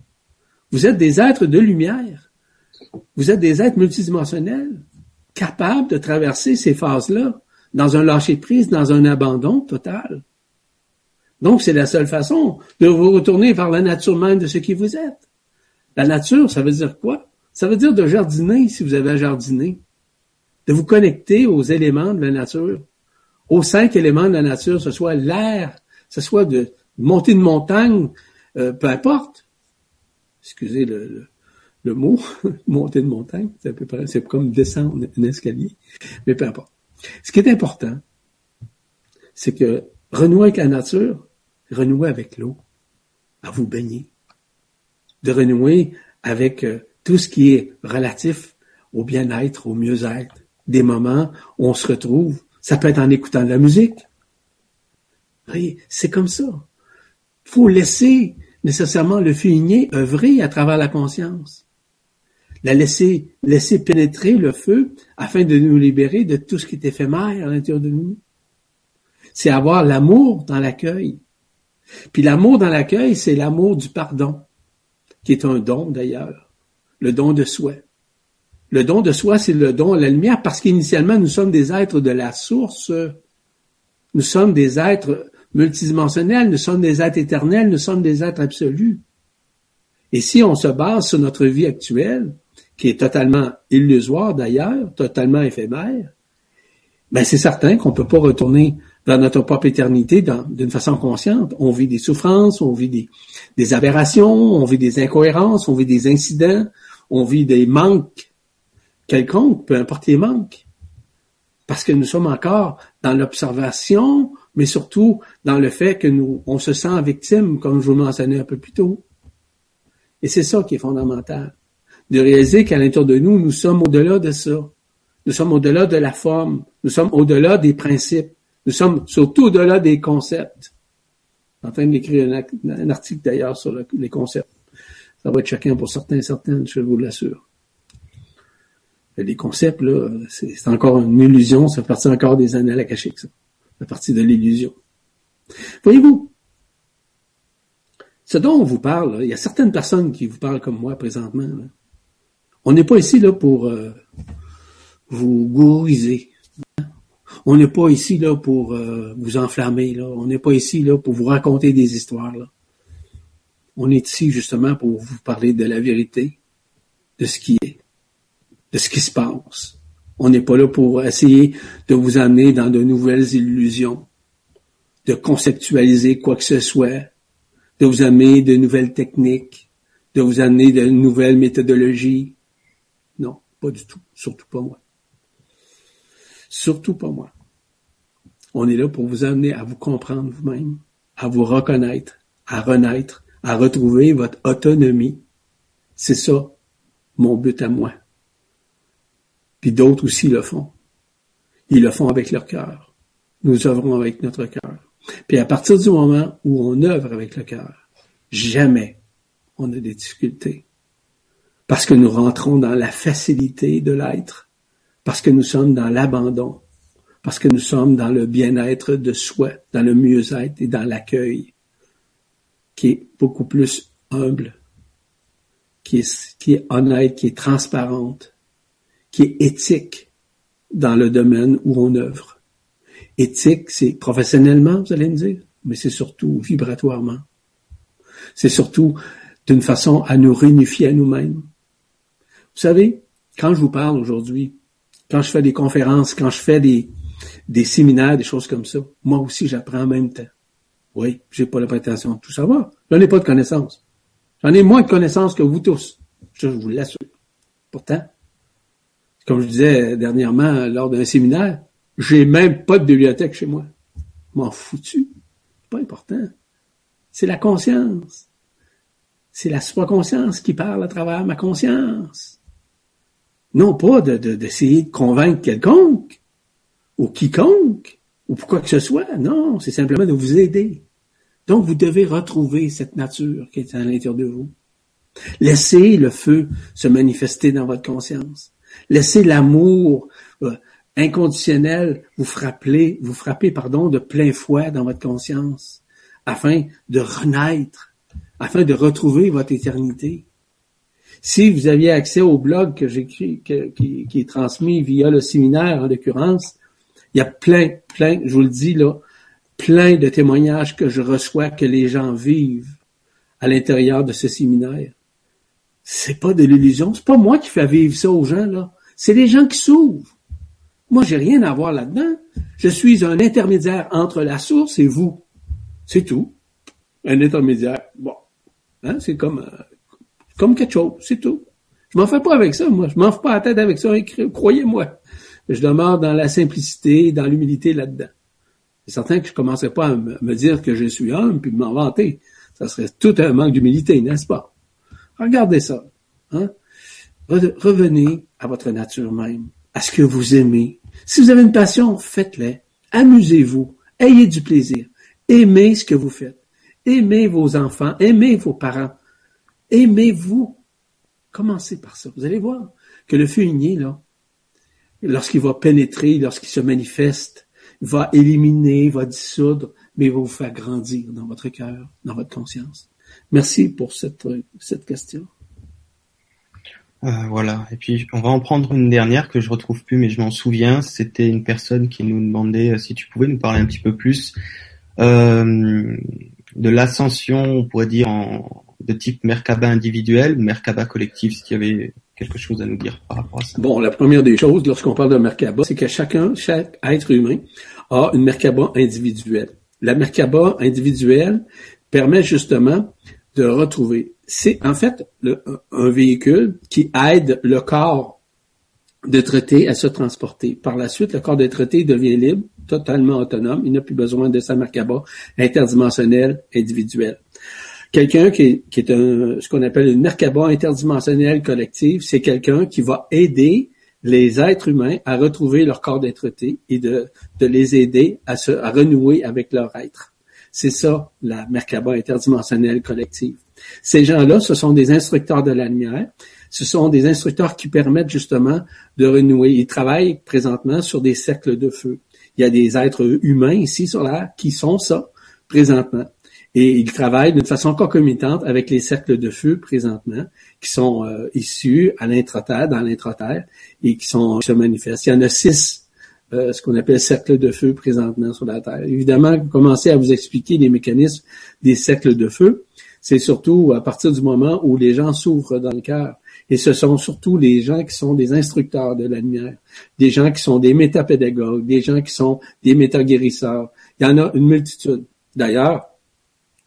S2: Vous êtes des êtres de lumière. Vous êtes des êtres multidimensionnels, capables de traverser ces phases-là dans un lâcher-prise, dans un abandon total. Donc, c'est la seule façon de vous retourner vers la nature même de ce qui vous êtes. La nature, ça veut dire quoi? Ça veut dire de jardiner si vous avez à jardiner. De vous connecter aux éléments de la nature. Aux cinq éléments de la nature, ce soit l'air, ce soit de monter une montagne, euh, peu importe. Excusez le, le, mot, monter une montagne, c'est peu près, c'est comme descendre un escalier, mais peu importe. Ce qui est important, c'est que renouer avec la nature, renouer avec l'eau, à vous baigner, de renouer avec euh, tout ce qui est relatif au bien-être, au mieux-être, des moments où on se retrouve. Ça peut être en écoutant de la musique. Oui, c'est comme ça. faut laisser nécessairement le feu œuvrer à travers la conscience. La laisser, laisser pénétrer le feu afin de nous libérer de tout ce qui est éphémère à l'intérieur de nous. C'est avoir l'amour dans l'accueil. Puis l'amour dans l'accueil, c'est l'amour du pardon, qui est un don d'ailleurs le don de soi. Le don de soi, c'est le don à la lumière parce qu'initialement, nous sommes des êtres de la source. Nous sommes des êtres multidimensionnels, nous sommes des êtres éternels, nous sommes des êtres absolus. Et si on se base sur notre vie actuelle, qui est totalement illusoire d'ailleurs, totalement éphémère, ben c'est certain qu'on ne peut pas retourner dans notre propre éternité d'une façon consciente. On vit des souffrances, on vit des, des aberrations, on vit des incohérences, on vit des incidents, on vit des manques quelconques, peu importe les manques. Parce que nous sommes encore dans l'observation, mais surtout dans le fait que nous, on se sent victime, comme je vous mentionnais un peu plus tôt. Et c'est ça qui est fondamental. De réaliser qu'à l'intérieur de nous, nous sommes au-delà de ça. Nous sommes au-delà de la forme. Nous sommes au-delà des principes. Nous sommes surtout au-delà des concepts. Je suis en train d'écrire un, article d'ailleurs sur les concepts. Ça va être chacun pour certains certaines, je vous l'assure. Les concepts, là, c'est encore une illusion, ça fait partie encore des annales akashiques, ça. Ça fait partie de l'illusion. Voyez-vous, ce dont on vous parle, il y a certaines personnes qui vous parlent comme moi présentement. On n'est pas ici là pour euh, vous gouriser. On n'est pas ici là pour euh, vous enflammer. Là. On n'est pas ici là pour vous raconter des histoires. Là. On est ici justement pour vous parler de la vérité, de ce qui est, de ce qui se passe. On n'est pas là pour essayer de vous amener dans de nouvelles illusions, de conceptualiser quoi que ce soit, de vous amener de nouvelles techniques, de vous amener de nouvelles méthodologies. Non, pas du tout, surtout pas moi. Surtout pas moi. On est là pour vous amener à vous comprendre vous-même, à vous reconnaître, à renaître, à retrouver votre autonomie. C'est ça, mon but à moi. Puis d'autres aussi le font. Ils le font avec leur cœur. Nous œuvrons avec notre cœur. Puis à partir du moment où on œuvre avec le cœur, jamais on a des difficultés. Parce que nous rentrons dans la facilité de l'être, parce que nous sommes dans l'abandon, parce que nous sommes dans le bien-être de soi, dans le mieux-être et dans l'accueil, qui est beaucoup plus humble, qui est, qui est honnête, qui est transparente, qui est éthique dans le domaine où on œuvre. Éthique, c'est professionnellement, vous allez me dire, mais c'est surtout vibratoirement. C'est surtout d'une façon à nous réunifier à nous-mêmes. Vous savez, quand je vous parle aujourd'hui, quand je fais des conférences, quand je fais des, des séminaires, des choses comme ça, moi aussi j'apprends en même temps. Oui, j'ai pas la prétention de tout savoir. J'en ai pas de connaissances. J'en ai moins de connaissances que vous tous. Je vous l'assure. Pourtant, comme je disais dernièrement lors d'un séminaire, j'ai même pas de bibliothèque chez moi. M'en foutu. Pas important. C'est la conscience. C'est la supraconscience qui parle à travers ma conscience. Non pas d'essayer de, de convaincre quelconque ou quiconque ou pour quoi que ce soit. Non, c'est simplement de vous aider. Donc, vous devez retrouver cette nature qui est à l'intérieur de vous. Laissez le feu se manifester dans votre conscience. Laissez l'amour euh, inconditionnel vous frapper, vous frapper, pardon, de plein fouet dans votre conscience, afin de renaître, afin de retrouver votre éternité. Si vous aviez accès au blog que j'écris, qui, qui est transmis via le séminaire en l'occurrence, il y a plein, plein, je vous le dis là, plein de témoignages que je reçois que les gens vivent à l'intérieur de ce séminaire. C'est pas de l'illusion. C'est pas moi qui fais vivre ça aux gens, là. C'est les gens qui s'ouvrent. Moi, j'ai rien à voir là-dedans. Je suis un intermédiaire entre la source et vous. C'est tout. Un intermédiaire. Bon. Hein, c'est comme, euh, comme quelque chose. C'est tout. Je m'en fais pas avec ça, moi. Je m'en fais pas la tête avec ça. Croyez-moi. Je demeure dans la simplicité, dans l'humilité là-dedans. C'est certain que je commencerai pas à me dire que je suis homme puis m'en vanter. Ça serait tout un manque d'humilité, n'est-ce pas? Regardez ça. Hein? Revenez à votre nature même, à ce que vous aimez. Si vous avez une passion, faites-le. Amusez-vous. Ayez du plaisir. Aimez ce que vous faites. Aimez vos enfants. Aimez vos parents. Aimez-vous. Commencez par ça. Vous allez voir que le igné, là, lorsqu'il va pénétrer, lorsqu'il se manifeste, va éliminer, va dissoudre, mais il va vous faire grandir dans votre cœur, dans votre conscience. Merci pour cette, cette question.
S1: Euh, voilà. Et puis on va en prendre une dernière que je retrouve plus, mais je m'en souviens. C'était une personne qui nous demandait euh, si tu pouvais nous parler un petit peu plus euh, de l'ascension, on pourrait dire en, de type Merkaba individuel ou Merkaba collectif, s'il y avait quelque chose à nous dire par rapport à ça.
S2: Bon, la première des choses, lorsqu'on parle de Merkaba, c'est que chacun, chaque être humain a une Merkaba individuelle. La Merkaba individuelle permet justement de retrouver. C'est en fait un véhicule qui aide le corps de traité à se transporter. Par la suite, le corps de traité devient libre, totalement autonome. Il n'a plus besoin de sa Merkaba interdimensionnelle individuelle. Quelqu'un qui, est, un, ce qu'on appelle une Merkaba interdimensionnelle collective, c'est quelqu'un qui va aider les êtres humains à retrouver leur corps d'être et de, de les aider à se à renouer avec leur être. C'est ça, la Merkaba interdimensionnelle collective. Ces gens-là, ce sont des instructeurs de la lumière. Ce sont des instructeurs qui permettent justement de renouer. Ils travaillent présentement sur des cercles de feu. Il y a des êtres humains ici sur la qui sont ça présentement. Et ils travaillent d'une façon concomitante avec les cercles de feu présentement, qui sont euh, issus à l'intraterre, dans l'intraterre, et qui sont se manifestent. Il y en a six, euh, ce qu'on appelle cercles de feu présentement sur la Terre. Évidemment, commencer à vous expliquer les mécanismes des cercles de feu, c'est surtout à partir du moment où les gens s'ouvrent dans le cœur. Et ce sont surtout les gens qui sont des instructeurs de la lumière, des gens qui sont des métapédagogues, des gens qui sont des métaguérisseurs. Il y en a une multitude. D'ailleurs,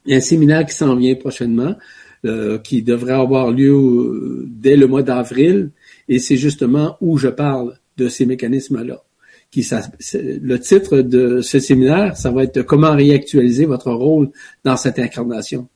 S2: il y a un séminaire qui s'en vient prochainement, euh, qui devrait avoir lieu euh, dès le mois d'avril, et c'est justement où je parle de ces mécanismes-là. Le titre de ce séminaire, ça va être comment réactualiser votre rôle dans cette incarnation.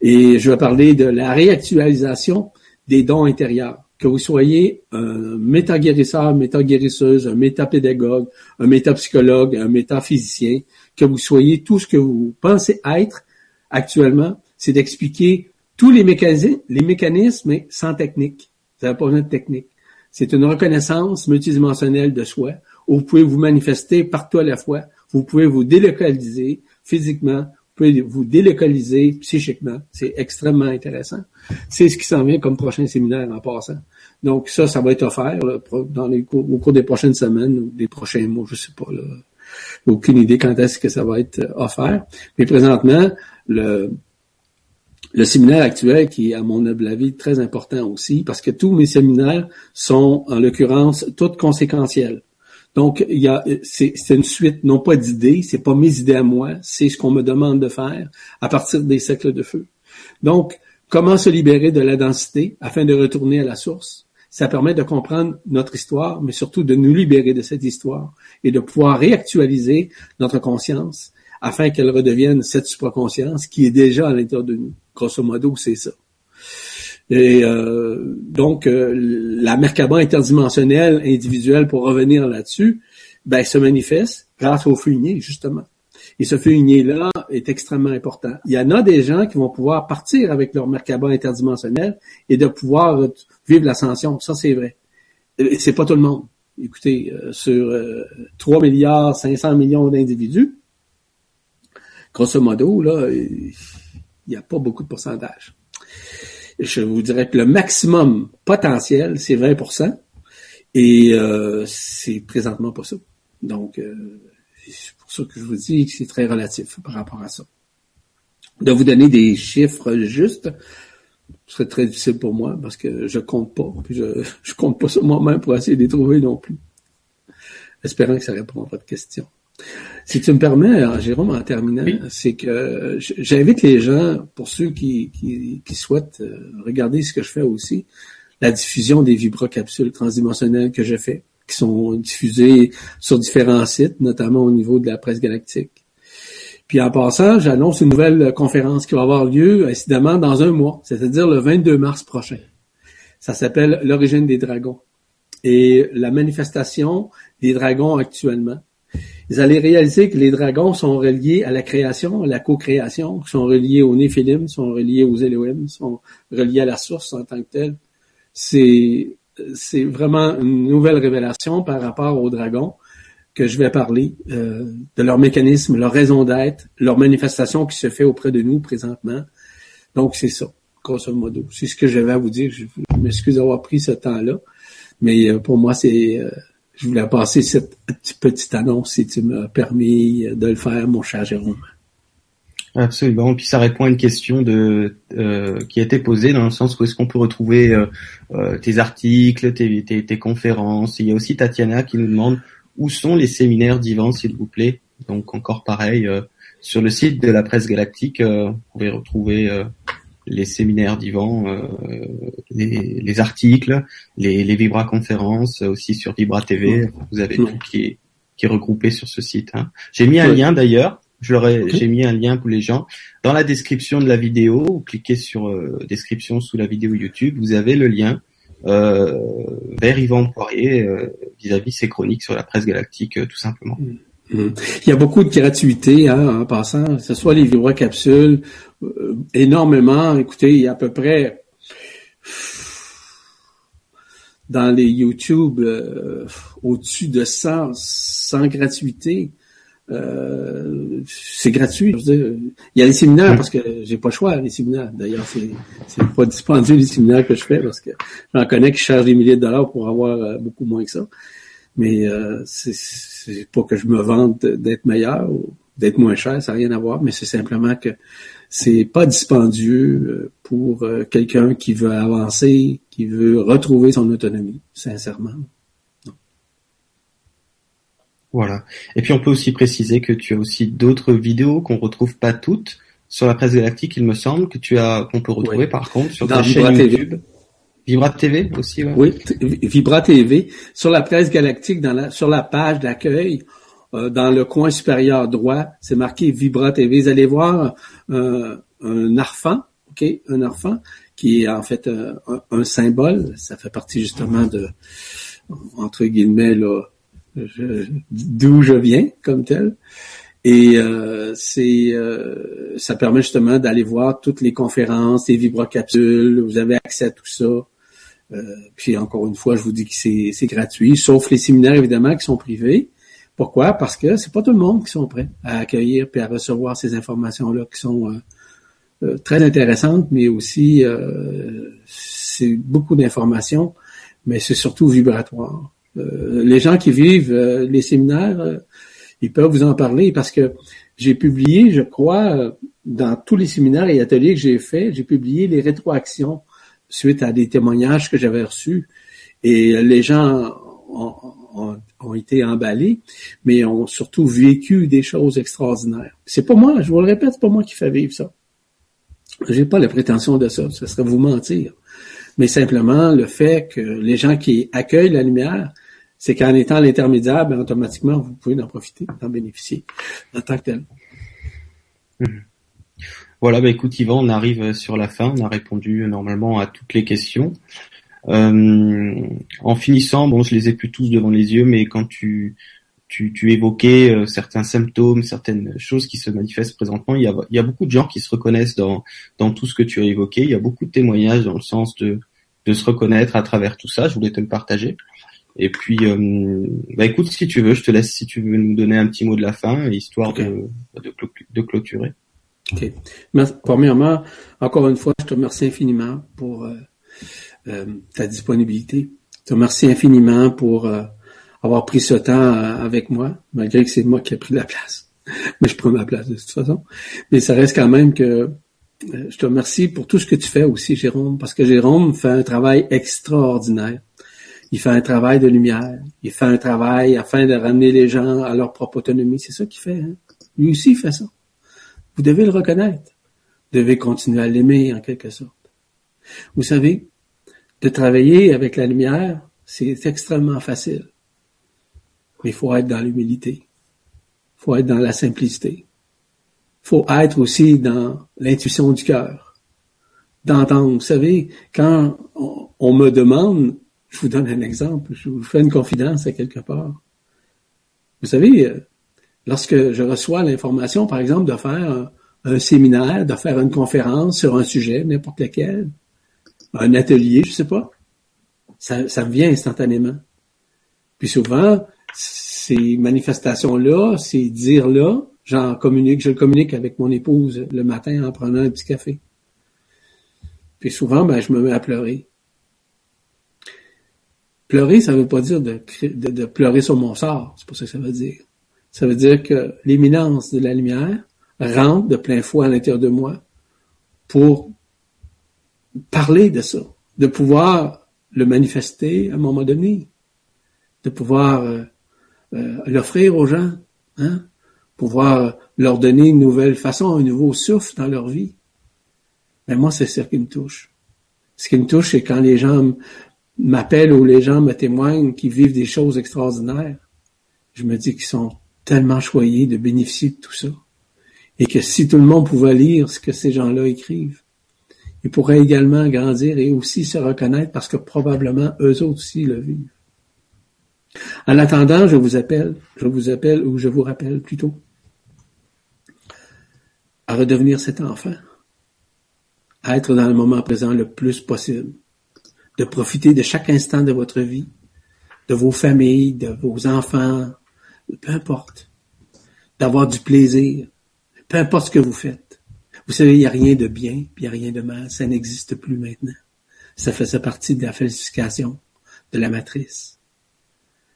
S2: Et je vais parler de la réactualisation des dons intérieurs que vous soyez un méta-guérisseur, méta-guérisseuse, un méta-pédagogue, un méta-psychologue, un méta-physicien, que vous soyez tout ce que vous pensez être actuellement, c'est d'expliquer tous les mécanismes, les mécanismes, mais sans technique. Vous n'avez pas besoin de technique. C'est une reconnaissance multidimensionnelle de soi vous pouvez vous manifester partout à la fois. Vous pouvez vous délocaliser physiquement, vous pouvez vous délocaliser psychiquement. C'est extrêmement intéressant. C'est ce qui s'en vient comme prochain séminaire en passant. Donc ça, ça va être offert dans les au cours des prochaines semaines ou des prochains mois, je sais pas. Là. Aucune idée quand est-ce que ça va être offert. Mais présentement, le, le séminaire actuel, qui est à mon humble avis très important aussi, parce que tous mes séminaires sont, en l'occurrence, toutes conséquentiels. Donc, il y a, c'est, une suite, non pas d'idées, c'est pas mes idées à moi, c'est ce qu'on me demande de faire à partir des cercles de feu. Donc, comment se libérer de la densité afin de retourner à la source? Ça permet de comprendre notre histoire, mais surtout de nous libérer de cette histoire et de pouvoir réactualiser notre conscience afin qu'elle redevienne cette supraconscience qui est déjà à l'intérieur de nous. Grosso modo, c'est ça. Et euh, donc, euh, la Merkaba interdimensionnelle individuelle, pour revenir là-dessus, ben, se manifeste grâce au feu justement. Et ce feu là est extrêmement important. Il y en a des gens qui vont pouvoir partir avec leur Merkaba interdimensionnel et de pouvoir vivre l'ascension. Ça, c'est vrai. C'est pas tout le monde. Écoutez, euh, sur 3 milliards 500 millions d'individus, grosso modo, là, il n'y a pas beaucoup de pourcentage. Je vous dirais que le maximum potentiel, c'est 20% et euh, c'est présentement pas ça. Donc, euh, c'est pour ça que je vous dis que c'est très relatif par rapport à ça. De vous donner des chiffres justes, ce serait très difficile pour moi parce que je compte pas. Puis je, je compte pas sur moi-même pour essayer de les trouver non plus. Espérant que ça répond à votre question. Si tu me permets, Jérôme, en terminant, c'est que j'invite les gens, pour ceux qui, qui, souhaitent euh, regarder ce que je fais aussi, la diffusion des vibrocapsules transdimensionnelles que je fais, qui sont diffusées sur différents sites, notamment au niveau de la presse galactique. Puis en passant, j'annonce une nouvelle conférence qui va avoir lieu, incidemment, dans un mois, c'est-à-dire le 22 mars prochain. Ça s'appelle L'origine des dragons et la manifestation des dragons actuellement vous allez réaliser que les dragons sont reliés à la création, à la co-création, sont reliés aux Néphilim, sont reliés aux Elohim, sont reliés à la source en tant que telle. C'est, c'est vraiment une nouvelle révélation par rapport aux dragons que je vais parler, euh, de leur mécanisme, leur raison d'être, leur manifestation qui se fait auprès de nous présentement. Donc, c'est ça, grosso modo. C'est ce que j'avais à vous dire. Je m'excuse d'avoir pris ce temps-là, mais euh, pour moi, c'est... Euh, je voulais passer cette petite annonce si tu m'as permis de le faire, mon cher Jérôme.
S1: Absolument. Puis ça répond à une question de euh, qui a été posée dans le sens où est-ce qu'on peut retrouver euh, euh, tes articles, tes, tes, conférences. il y a aussi Tatiana qui nous demande où sont les séminaires d'Ivan, s'il vous plaît. Donc encore pareil, sur le site de la presse galactique, vous pouvez retrouver les séminaires d'Ivan, euh, les, les, articles, les, les Vibra conférences aussi sur Vibra TV. Vous avez tout qui est, qui est regroupé sur ce site. Hein. J'ai mis un lien d'ailleurs. Je j'ai mis un lien pour les gens dans la description de la vidéo. Vous cliquez sur euh, description sous la vidéo YouTube. Vous avez le lien euh, vers Yvan Poirier euh, vis-à-vis ses chroniques sur la presse galactique, tout simplement. Mm.
S2: Mhm. Il y a beaucoup de gratuité hein, en passant, que ce soit les vibra-capsules, euh, énormément. Écoutez, il y a à peu près dans les YouTube euh, au-dessus de 100, sans gratuité. Euh, c'est gratuit. il y a les séminaires parce que j'ai pas le choix, les séminaires. D'ailleurs, c'est, c'est pas dispendieux les séminaires que je fais parce que j'en connais qui chargent des milliers de dollars pour avoir beaucoup moins que ça. Mais euh, c'est pas que je me vante d'être meilleur ou d'être moins cher, ça n'a rien à voir, mais c'est simplement que c'est pas dispendieux euh, pour euh, quelqu'un qui veut avancer, qui veut retrouver son autonomie, sincèrement.
S1: Voilà. Et puis on peut aussi préciser que tu as aussi d'autres vidéos qu'on retrouve pas toutes sur la presse galactique, il me semble, que tu as qu'on peut retrouver par contre sur ta chaîne YouTube. Vibra TV aussi, ouais.
S2: Oui, Vibra TV. Sur la presse galactique, dans la, sur la page d'accueil, euh, dans le coin supérieur droit, c'est marqué Vibra TV. Vous allez voir euh, un arfan, OK, un arfan qui est en fait un, symbole. Ça fait partie justement de, entre guillemets, là, d'où je viens comme tel. Et euh, c'est, euh, ça permet justement d'aller voir toutes les conférences, les vibrocapsules. Vous avez accès à tout ça. Euh, puis encore une fois, je vous dis que c'est, gratuit, sauf les séminaires évidemment qui sont privés. Pourquoi? Parce que c'est pas tout le monde qui sont prêts à accueillir puis à recevoir ces informations-là qui sont très intéressantes, mais aussi c'est beaucoup d'informations, mais c'est surtout vibratoire. les gens qui vivent les séminaires ils peuvent vous en parler parce que j'ai publié, je crois, dans tous les séminaires et ateliers que j'ai faits, j'ai publié les rétroactions suite à des témoignages que j'avais reçus. Et les gens ont, été emballés, mais ont surtout vécu des choses extraordinaires. C'est pas moi, je vous le répète, c'est pas moi qui fais vivre ça. J'ai pas la prétention de ça, ce serait vous mentir. Mais simplement le fait que les gens qui accueillent la lumière c'est qu'en étant l'intermédiaire, ben, automatiquement, vous pouvez en profiter, en bénéficier en tant que tel.
S1: Mhm. Voilà, bah écoute Yvan, on arrive sur la fin, on a répondu normalement à toutes les questions. Euh, en finissant, bon, je les ai plus tous devant les yeux, mais quand tu tu, tu évoquais euh, certains symptômes, certaines choses qui se manifestent présentement, il y a, il y a beaucoup de gens qui se reconnaissent dans dans tout ce que tu as évoqué. Il y a beaucoup de témoignages dans le sens de de se reconnaître à travers tout ça. Je voulais te le partager. Et puis, euh, bah écoute, si tu veux, je te laisse si tu veux nous donner un petit mot de la fin, histoire de, de, clôturer.
S2: Ok. Premièrement, encore une fois, je te remercie infiniment pour euh, ta disponibilité. Je te remercie infiniment pour avoir pris ce temps avec moi, malgré que c'est moi qui ai pris la place. Mais je prends ma place de toute façon. Mais ça reste quand même que je te remercie pour tout ce que tu fais aussi, Jérôme, parce que Jérôme fait un travail extraordinaire il fait un travail de lumière, il fait un travail afin de ramener les gens à leur propre autonomie. C'est ça qu'il fait. Hein? Lui aussi, il fait ça. Vous devez le reconnaître. Vous devez continuer à l'aimer en quelque sorte. Vous savez, de travailler avec la lumière, c'est extrêmement facile. Mais il faut être dans l'humilité. Il faut être dans la simplicité. Il faut être aussi dans l'intuition du cœur. D'entendre. Vous savez, quand on me demande je vous donne un exemple, je vous fais une confidence à quelque part. Vous savez, lorsque je reçois l'information, par exemple, de faire un, séminaire, de faire une conférence sur un sujet, n'importe lequel, un atelier, je sais pas, ça, ça me vient instantanément. Puis souvent, ces manifestations-là, ces dires-là, j'en communique, je le communique avec mon épouse le matin en prenant un petit café. Puis souvent, ben, je me mets à pleurer. Pleurer, ça ne veut pas dire de, de, pleurer sur mon sort. C'est pas ça que ça veut dire. Ça veut dire que l'éminence de la lumière rentre de plein fouet à l'intérieur de moi pour parler de ça, de pouvoir le manifester à un moment donné, de pouvoir euh, euh, l'offrir aux gens, hein, pouvoir leur donner une nouvelle façon, un nouveau souffle dans leur vie. Mais moi, c'est ça qui me touche. Ce qui me touche, c'est quand les gens m'appellent ou les gens me témoignent qu'ils vivent des choses extraordinaires, je me dis qu'ils sont tellement choyés de bénéficier de tout ça. Et que si tout le monde pouvait lire ce que ces gens-là écrivent, ils pourraient également grandir et aussi se reconnaître parce que probablement eux autres aussi le vivent. En attendant, je vous appelle, je vous appelle ou je vous rappelle plutôt à redevenir cet enfant, à être dans le moment présent le plus possible, de profiter de chaque instant de votre vie, de vos familles, de vos enfants, peu importe, d'avoir du plaisir, peu importe ce que vous faites. Vous savez, il n'y a rien de bien, puis il n'y a rien de mal, ça n'existe plus maintenant. Ça faisait partie de la falsification de la matrice.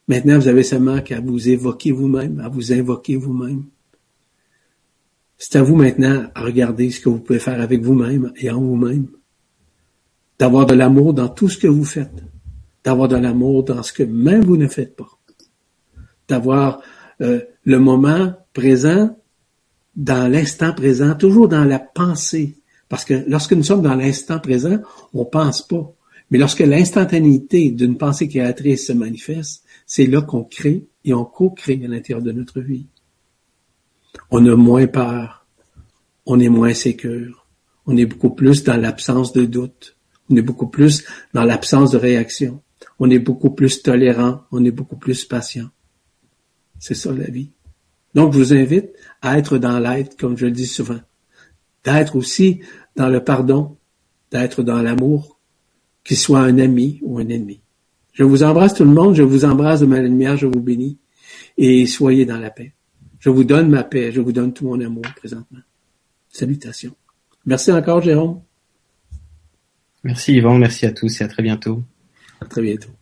S2: Maintenant, vous avez seulement qu'à vous évoquer vous-même, à vous invoquer vous-même. C'est à vous maintenant à regarder ce que vous pouvez faire avec vous-même et en vous-même d'avoir de l'amour dans tout ce que vous faites, d'avoir de l'amour dans ce que même vous ne faites pas, d'avoir euh, le moment présent dans l'instant présent, toujours dans la pensée. Parce que lorsque nous sommes dans l'instant présent, on pense pas. Mais lorsque l'instantanéité d'une pensée créatrice se manifeste, c'est là qu'on crée et on co-crée à l'intérieur de notre vie. On a moins peur, on est moins sécure, On est beaucoup plus dans l'absence de doute. On est beaucoup plus dans l'absence de réaction. On est beaucoup plus tolérant. On est beaucoup plus patient. C'est ça la vie. Donc, je vous invite à être dans l'aide, comme je le dis souvent. D'être aussi dans le pardon, d'être dans l'amour, qu'il soit un ami ou un ennemi. Je vous embrasse tout le monde, je vous embrasse de ma lumière, je vous bénis et soyez dans la paix. Je vous donne ma paix, je vous donne tout mon amour présentement. Salutations. Merci encore, Jérôme.
S1: Merci Yvan, merci à tous et à très bientôt.
S2: À très bientôt.